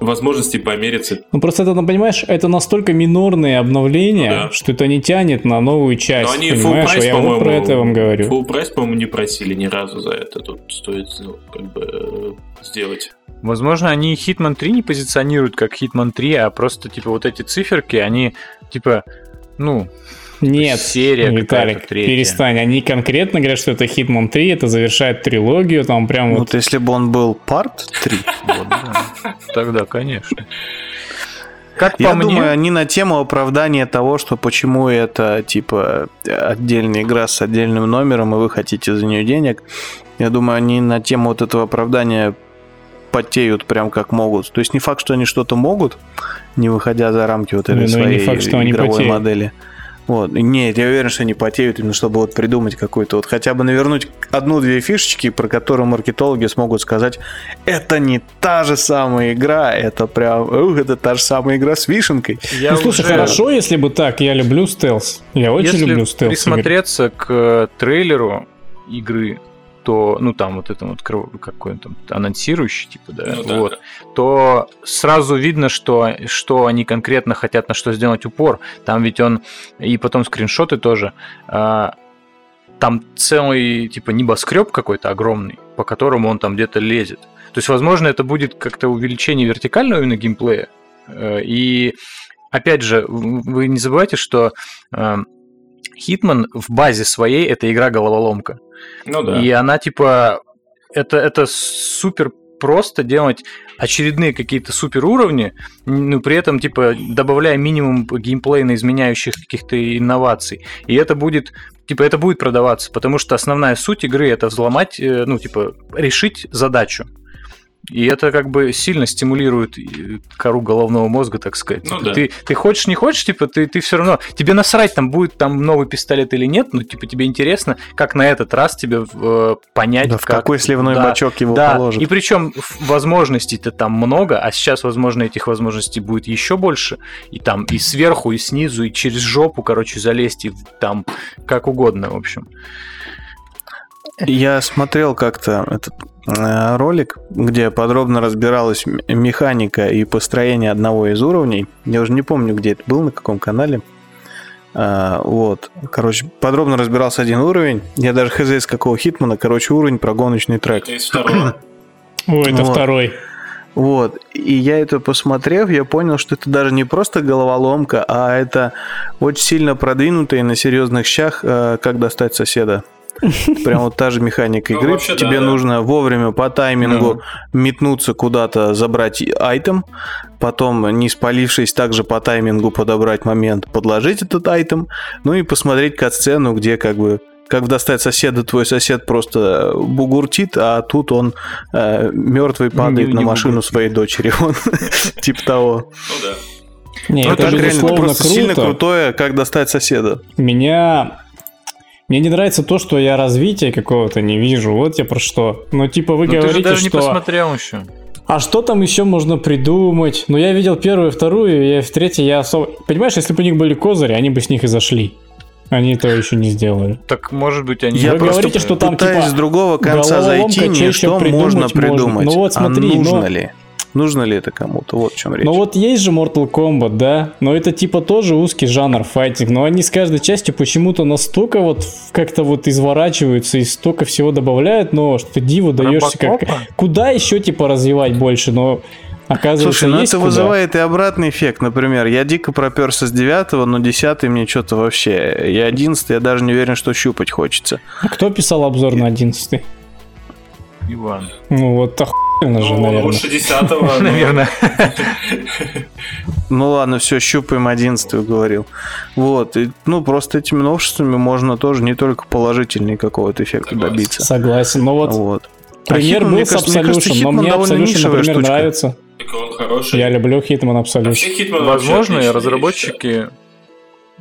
возможностей помериться. Ну просто это, ну, понимаешь, это настолько минорные обновления, Ну да. что это не тянет на новую часть. Но они full понимаешь? прайс, я вот по-моему, про это вам говорю. Full прайс, по-моему, не просили ни разу за это. Тут стоит, ну, как бы э, сделать. Возможно, они Hitman 3 не позиционируют как Hitman 3, а просто, типа, вот эти циферки, они, типа, ну, Нет, серия Виталик, перестань. Они конкретно говорят, что это Hitman 3, это завершает трилогию, там прям вот Вот если бы он был парт 3, вот, да. Тогда, конечно. Как по я мне, думаю, они на тему оправдания того, что почему это типа отдельная игра с отдельным номером, и вы хотите за нее денег. Я думаю, они на тему вот этого оправдания потеют прям как могут. То есть не факт, что они что-то могут, не выходя за рамки вот этой Ну, не своей факт, что они игровой потеют. модели. Вот. Нет, я уверен, что они потеют именно чтобы вот придумать какой-то вот хотя бы навернуть одну-две фишечки, про которые маркетологи смогут сказать, это не та же самая игра, это прям, ух, это та же самая игра с вишенкой. я ну слушай, уже- хорошо, если бы так, я люблю стелс. Я очень Если люблю стелс. присмотреться к э, трейлеру игры, то, ну там вот это вот какой там анонсирующий, типа, да, Ну да, вот, да. то сразу видно, что, что они конкретно хотят на что сделать упор. Там ведь он, и потом скриншоты тоже, а, там целый, типа, небоскреб какой-то огромный, по которому он там где-то лезет. То есть, возможно, это будет как-то увеличение вертикального именно геймплея. Э, И, опять же, вы не забывайте, что э, Hitman в базе своей это игра головоломка. Ну да. И она типа это, это супер просто делать очередные какие-то супер уровни, но при этом типа добавляя минимум геймплейно изменяющих каких-то инноваций. И это будет типа это будет продаваться, потому что основная суть игры это взломать, э, ну типа решить задачу. И это как бы сильно стимулирует э, кору головного мозга, так сказать. Ну Типа, да. ты, ты хочешь, не хочешь, типа, ты, ты все равно. Тебе насрать, там будет там новый пистолет или нет, но типа тебе интересно, как на этот раз тебе э, понять, Да, в как. какой сливной да, бачок его да, положат. и причем возможностей-то там много, а сейчас, возможно, этих возможностей будет еще больше. И там и сверху, и снизу, и через жопу, короче, залезть, и в- там как угодно, в общем. Я смотрел как-то этот э, ролик, где подробно разбиралась механика и построение одного из уровней. Я уже не помню, где это был, на каком канале. А, вот. Короче, подробно разбирался один уровень. Я даже хз из какого хитмана. Короче, уровень про гоночный трек. Это из второго. Ой, это Вот. второй. Вот. И я это посмотрев, я понял, что это даже не просто головоломка, а это очень сильно продвинутые на серьезных щах, э, как достать соседа. Прям вот та же механика Ну, игры. Тебе да. нужно вовремя по таймингу метнуться куда-то, забрать айтем, потом, не спалившись, также по таймингу подобрать момент, подложить этот айтем, ну и посмотреть кат-сцену, где как бы как достать соседа, твой сосед просто бугуртит, а тут он мертвый падает Не- на не машину бугуртит. своей дочери. Он типа того. Ну да. Не, Ну, это так реально, просто сильно круто. крутое, как достать соседа. Меня... Мне не нравится то, что я развития какого-то не вижу. Вот я про что. Ну, типа, вы Ну, ты же говорите, даже не что... посмотрел еще. А что там еще можно придумать? Ну, я видел первую, вторую, и в третьей я особо... Понимаешь, если бы у них были козыри, они бы с них и зашли. Они этого еще не сделали. Так, может быть, они... Я Вы просто говорите, что там, пытаюсь типа, с другого конца зайти, не что придумать можно можно? придумать, Ну вот смотри, а нужно но- ли? Нужно ли это кому-то? Вот в чем речь. Ну вот есть же Mortal Kombat, да? Но это типа тоже узкий жанр файтинг. Но они с каждой частью почему-то настолько вот как-то вот изворачиваются и столько всего добавляют, но что ты диву даешься как... Куда еще типа развивать больше? Но оказывается Слушай, ну это куда. вызывает и обратный эффект. Например, я дико проперся с 9 но 10 мне что-то вообще... И 11 я даже не уверен, что щупать хочется. А Кто писал обзор на 11 Иван. Ну вот охуенно же, Ну, наверное. лучше десятого. но- Наверное. Ну ладно, все, щупаем 11 говорил. Вот. Ну, просто этими новшествами можно тоже не только положительный какого-то эффекта добиться. Согласен. Ну вот пример был с Absolution, но мне довольно Absolution, например, нравится. Я люблю Hitman А Absolution. Возможно, разработчики.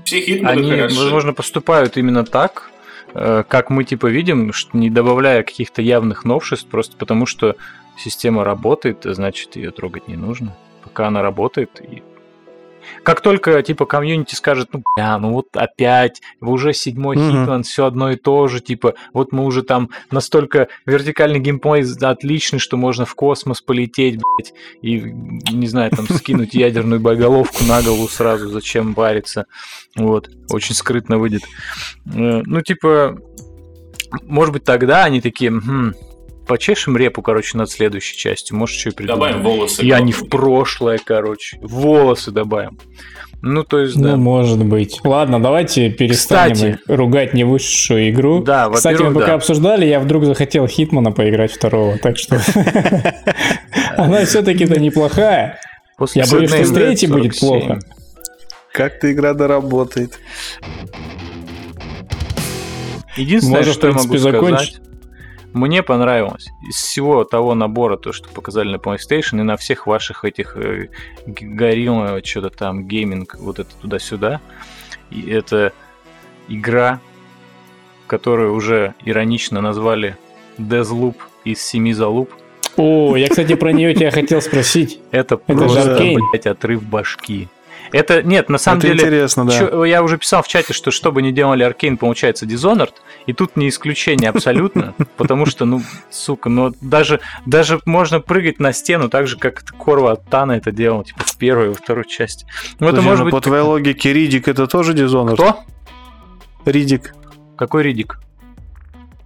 Все они, хороши. возможно, поступают именно так, как мы типа видим, не добавляя каких-то явных новшеств, просто потому что система работает, значит ее трогать не нужно. Пока она работает, и как только типа комьюнити скажет, ну бля, ну вот опять, вы уже седьмой Мгм. Хитман, все одно и то же, типа, вот мы уже там настолько вертикальный геймплей отличный, что можно в космос полететь, блядь, и, не знаю, там скинуть ядерную боеголовку на голову сразу, зачем париться. Вот, очень скрытно выйдет. Э, Ну, типа, может быть, тогда они такие, «Мгм, почешем репу, короче, над следующей частью, может, что и придумаем. Добавим волосы. И они в прошлое, короче, волосы добавим. Ну, то есть, Ну, да. может быть. Ладно, давайте перестанем Кстати. ругать не высшую игру. Да, Кстати, мы пока да. обсуждали, я вдруг захотел Хитмана поиграть второго, так что она все-таки-то неплохая. После Я боюсь, что с третьей будет 47. плохо. Как-то игра доработает. Единственное, Можно, в что я могу принципе, закончить. сказать, мне понравилось из всего того набора, то, что показали на PlayStation, и на всех ваших этих э, горилла, что-то там, гейминг, вот это туда-сюда, и это игра, которую уже иронично назвали Deathloop из семи залуп. О, я, кстати, про нее тебя хотел спросить. Это, просто, блядь, отрыв башки. Это, нет, на самом это деле, интересно, да. Чё- я уже писал в чате, что что бы ни делали Аркейн, получается Dishonored, и тут не исключение абсолютно, потому что, ну, сука, ну даже, даже можно прыгать на стену так же, как Корва от Тана это делал, типа в первой и во второй части. Ну, это может ну, быть... по твоей логике Ридик это тоже Dishonored? Кто? Ридик. Какой Ридик?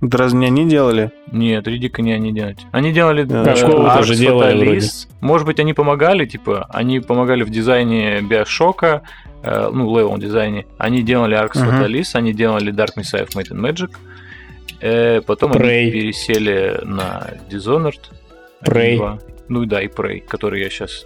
Это разве не они делали? Нет, Ридика не они делали. Они делали Да. э, Какого-то Arx же делали. Может быть, они помогали, типа, они помогали в дизайне BioShock'а, э, ну, level дизайне. Они делали Arx Мгм. Fatalis, они делали Dark Messiah of Might and Magic. Э, потом Prey. они пересели на Dishonored. Prey. 1-2. Ну и да, и Prey, который я сейчас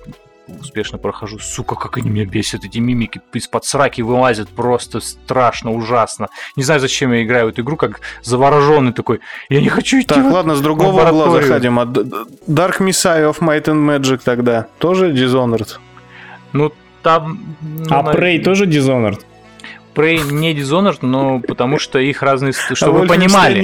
успешно прохожу. Сука, как они меня бесят, эти мимики из-под сраки вылазят, просто страшно, ужасно. Не знаю, зачем я играю в эту игру, как завороженный такой. Я не хочу идти Так, в ладно, с другого угла заходим. А Dark Messiah of Might and Magic тогда тоже Dishonored? Ну, там... ну, А на- Prey тоже Dishonored? Prey не Dishonored, но потому что их разные... А Чтобы вы Wolfenstein понимали,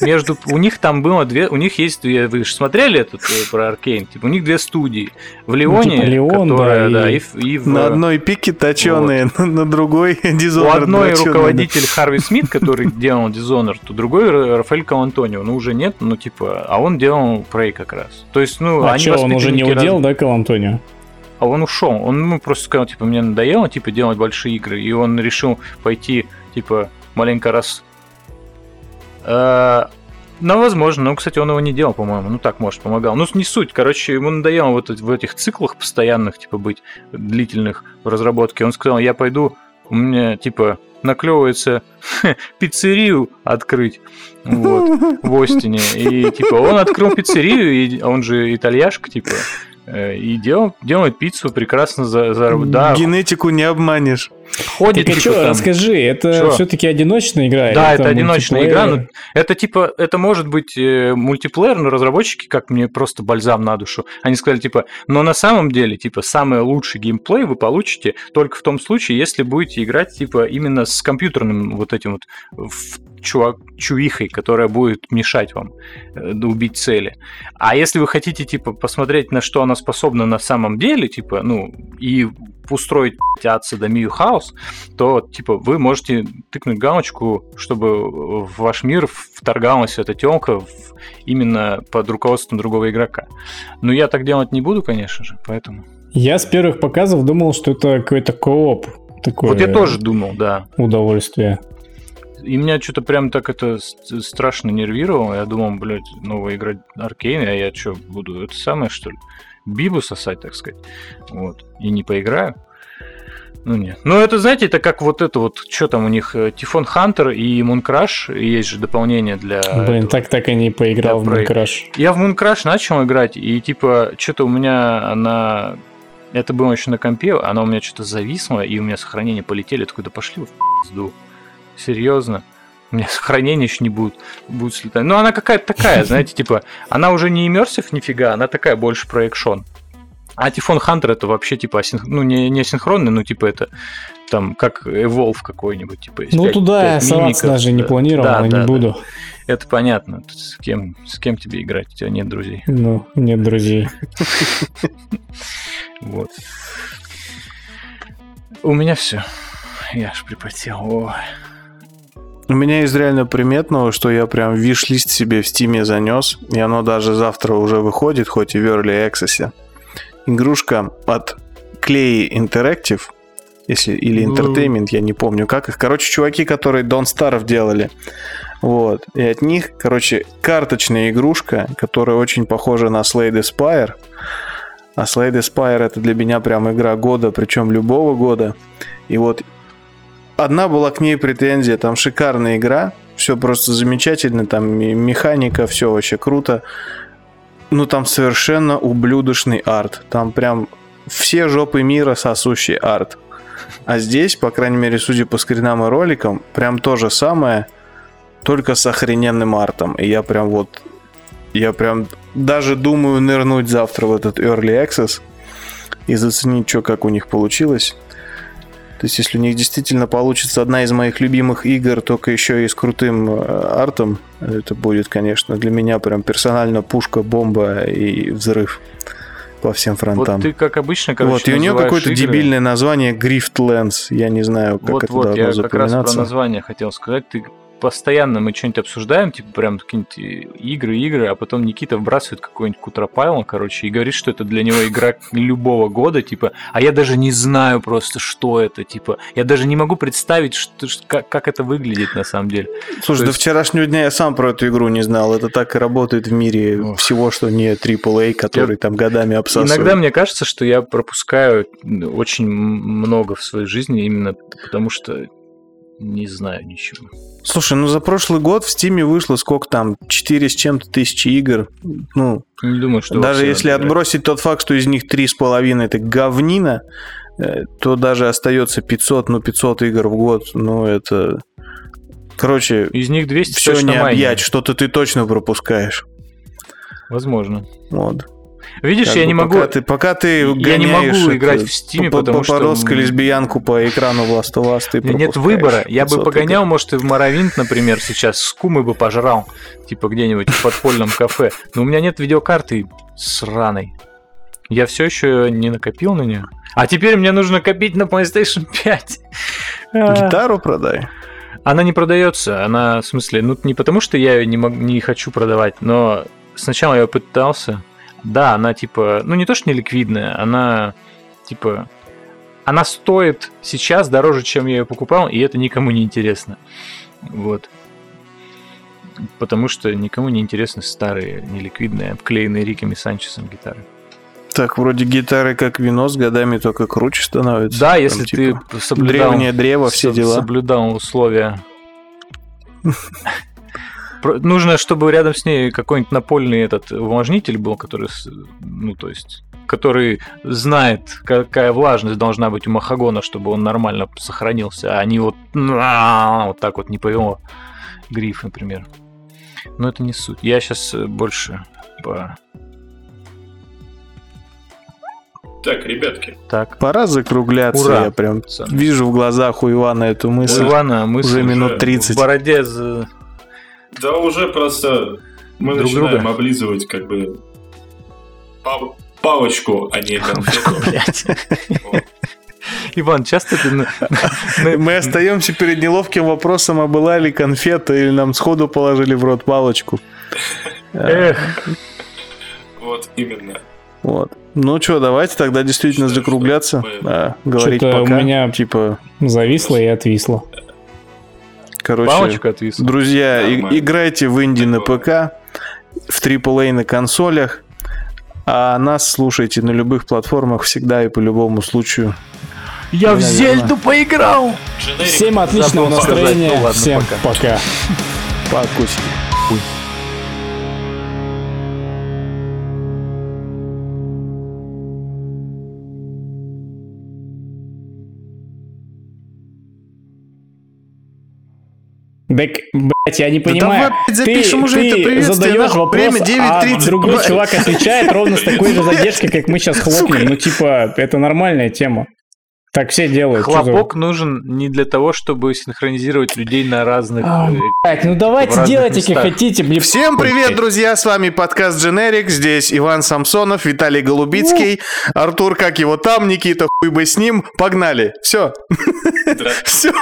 между... У них там было две... У них есть... две- Вы же смотрели этот э, про Аркейн? Типа, у них две студии. В Леоне, типа Леон, которая, да, да, и- и, в- и. На одной пике точеные, на другой Dishonored. У одной дроченый. руководитель Харви Смит, который делал Dishonored, у другой Ра- Рафаэль Калантонио. Ну, уже нет, ну, типа, а он делал Prey как раз. То есть, ну, А они что, он уже не удел, раз- да, Кал Антонио? А он ушел. Он ну, просто сказал, типа, мне надоело, типа, делать большие игры. И он решил пойти, типа, маленько раз... Э, Ну, возможно. Ну, кстати, он его не делал, по-моему. Ну, так, может, помогал. Ну, не суть. Короче, ему надоело вот в этих циклах постоянных, типа, быть длительных в разработке. Он сказал, я пойду, у меня, типа, наклевывается пиццерию открыть вот, в Остине. И типа он открыл пиццерию, и он же итальяшка, типа, и дел, делает пиццу прекрасно за, за да, Генетику не обманешь. ходит Так а типа, что, там. расскажи, это Чё? все-таки одиночная игра? Да, это там одиночная игра, но это типа, это может быть э, мультиплеер, но разработчики, как мне просто бальзам на душу, они сказали типа, но на самом деле, типа, самый лучший геймплей вы получите только в том случае, если будете играть, типа, именно с компьютерным вот этим вот в- чувак, чувихой, которая будет мешать вам э, убить цели. А если вы хотите, типа, посмотреть, на что она способна на самом деле, типа, ну, и устроить ад садомию хаос, то, типа, вы можете тыкнуть галочку, чтобы в ваш мир вторгалась эта темка именно под руководством другого игрока. Но я так делать не буду, конечно же, поэтому... Я с первых показов думал, что это какой-то кооп. Такое Вот я тоже думал, да. удовольствие. И меня что-то прям так это страшно нервировало. Я думал, блядь, новая игра Аркейн, а я что, буду это самое, что ли? Бибу сосать, так сказать. Вот. И не поиграю. Ну нет. Ну это, знаете, это как вот это вот, что там у них, э, Тифон Хантер и Мункраш, есть же дополнение для... Блин, этого. так так и не поиграл Да, в Minecraft. Я в Mooncrash начал играть, и типа, что-то у меня она... Это было еще на компе, она у меня что-то зависла, и у меня сохранения полетели, я такой, да пошли вы в пизду. Серьезно. У меня сохранения еще не будут, будут слетать. Ну, она какая-то такая, знаете, типа, она уже не иммерсив нифига, она такая больше про экшон. А Тифон Хантер это вообще типа асинх... ну не, не асинхронный, ну типа это там как Evolve какой-нибудь, типа. Ну туда я пять соваться даже не планировал, Да, но да, не да. буду. Это понятно. Тут С кем, с кем тебе играть? У тебя нет друзей. Ну, нет друзей. Вот. У меня все. Я аж припотел. Ой. У меня из реально приметного, что я прям виш-лист себе в стиме занес, и оно даже завтра уже выходит, хоть и в Early Access. Игрушка от Clay Interactive, если, или Ну. Entertainment, я не помню как их. Короче, чуваки, которые Don't Starve делали. Вот. И от них, короче, карточная игрушка, которая очень похожа на Slade Spire. А Slade Spire это для меня прям игра года, причем любого года. И вот одна была к ней претензия, там шикарная игра, все просто замечательно, там механика, все вообще круто. Ну там совершенно ублюдочный арт. Там прям все жопы мира сосущий арт. А здесь, по крайней мере, судя по скринам и роликам, прям то же самое, только с охрененным артом. И я прям вот... Я прям даже думаю нырнуть завтра в этот Early Access и заценить, что как у них получилось. То есть, если у них действительно получится одна из моих любимых игр, только еще и с крутым э, артом, это будет, конечно, для меня прям персонально пушка, бомба и взрыв по всем фронтам. Вот ты, как обычно, короче, вот, и у нее какое-то игры. дебильное название Griftlands. Я не знаю, как Вот, это вот, должно я как раз про запоминаться. название хотел сказать. Ты постоянно мы что-нибудь обсуждаем, типа прям какие-нибудь игры, игры, а потом Никита вбрасывает какой-нибудь Кутропайло, короче, и говорит, что это для него игра любого года, типа, а я даже не знаю просто, что это, типа, я даже не могу представить, что, как, как это выглядит на самом деле. Слушай, То до есть- вчерашнего дня я сам про эту игру не знал. Это так и работает в мире Ох. всего, что не AAA, который там годами обсасывает. Иногда мне кажется, что я пропускаю очень много в своей жизни именно потому, что не знаю ничего. Слушай, ну за прошлый год в Стиме вышло сколько там? 4 с чем-то тысячи игр. Ну, Не думаю, что... даже если играть. отбросить тот факт, что из них 3,5 это говнина, э, то даже остается 500, ну 500 игр в год. Ну это... Короче, Из них 200 все не объять, что-то ты точно пропускаешь. Возможно. Вот. Видишь, Как я бы не могу... Пока ты, пока ты Я не могу играть в Стиме, по- потому по- что- подростка-лесбиянку по экрану Last of Us, ты нет выбора. Я бы 500 погонял, может, и в Моровинт, например, сейчас с кумой бы пожрал, типа где-нибудь в подпольном кафе. Но у меня нет видеокарты сраной. Я все еще не накопил на нее. А теперь мне нужно копить на PlayStation 5. А. Гитару продай. Она не продается. Она, в смысле, ну не потому, что я ее не, мог- не хочу продавать, но сначала я пытался. Да, она типа, ну не то, что не ликвидная, она типа, она стоит сейчас дороже, чем я ее покупал, и это никому не интересно. Вот. Потому что никому не интересны старые, неликвидные, обклеенные Риками Санчесом гитары. Так, вроде гитары как вино с годами только круче становится. Да, Там, если типа, ты соблюдал... Древнее древо, все дела. Соблюдал условия. Нужно, чтобы рядом с ней какой-нибудь напольный этот увлажнитель был, который, ну, то есть, который знает, какая влажность должна быть у махагона, чтобы он нормально сохранился, а не вот, «На», вот так вот не повело гриф, например. Но это не суть. Я сейчас больше по... Так, ребятки, Так, Пора закругляться, Ура. я прям вижу в глазах у Ивана эту У мысль. Ивана мысль уже минут уже 30. в бороде за- да уже просто мы Друг начинаем друга. облизывать как бы пал- палочку, а не конфету. Иван, часто ты... Мы остаемся перед неловким вопросом, а была ли конфета, или нам сходу положили в рот палочку. Эх, Вот именно. Вот. Ну что, давайте тогда действительно закругляться, а, говорить Что-то у пока. меня- Типа, Зависло и отвисло. Короче, друзья, и- Нормально. играйте в инди на. ПК, в AAA на консолях, а нас слушайте на любых платформах всегда и по любому случаю. Я в Наверное. Зельду поиграл! Всем отличного настроения. Ну ладно, Всем пока. пока. Покусики. Так, блять, я не Да понимаю. давай, блядь, запишем ты, уже ты это приветствие, задаешь вопрос, время а 9:30. другой Блядь. чувак отвечает ровно с такой же задержкой, как мы сейчас Сука. хлопнем. Ну, типа, это нормальная тема. Так все делают. Чё за- Хлопок нужен не для того, чтобы синхронизировать людей на разных... А, э, блядь, ну давайте делайте, как хотите, блин. Всем привет, друзья! С вами подкаст Generic. Здесь Иван Самсонов, Виталий Голубицкий, Артур, как его там, Никита, хуй бы с ним. Погнали. Все. Все.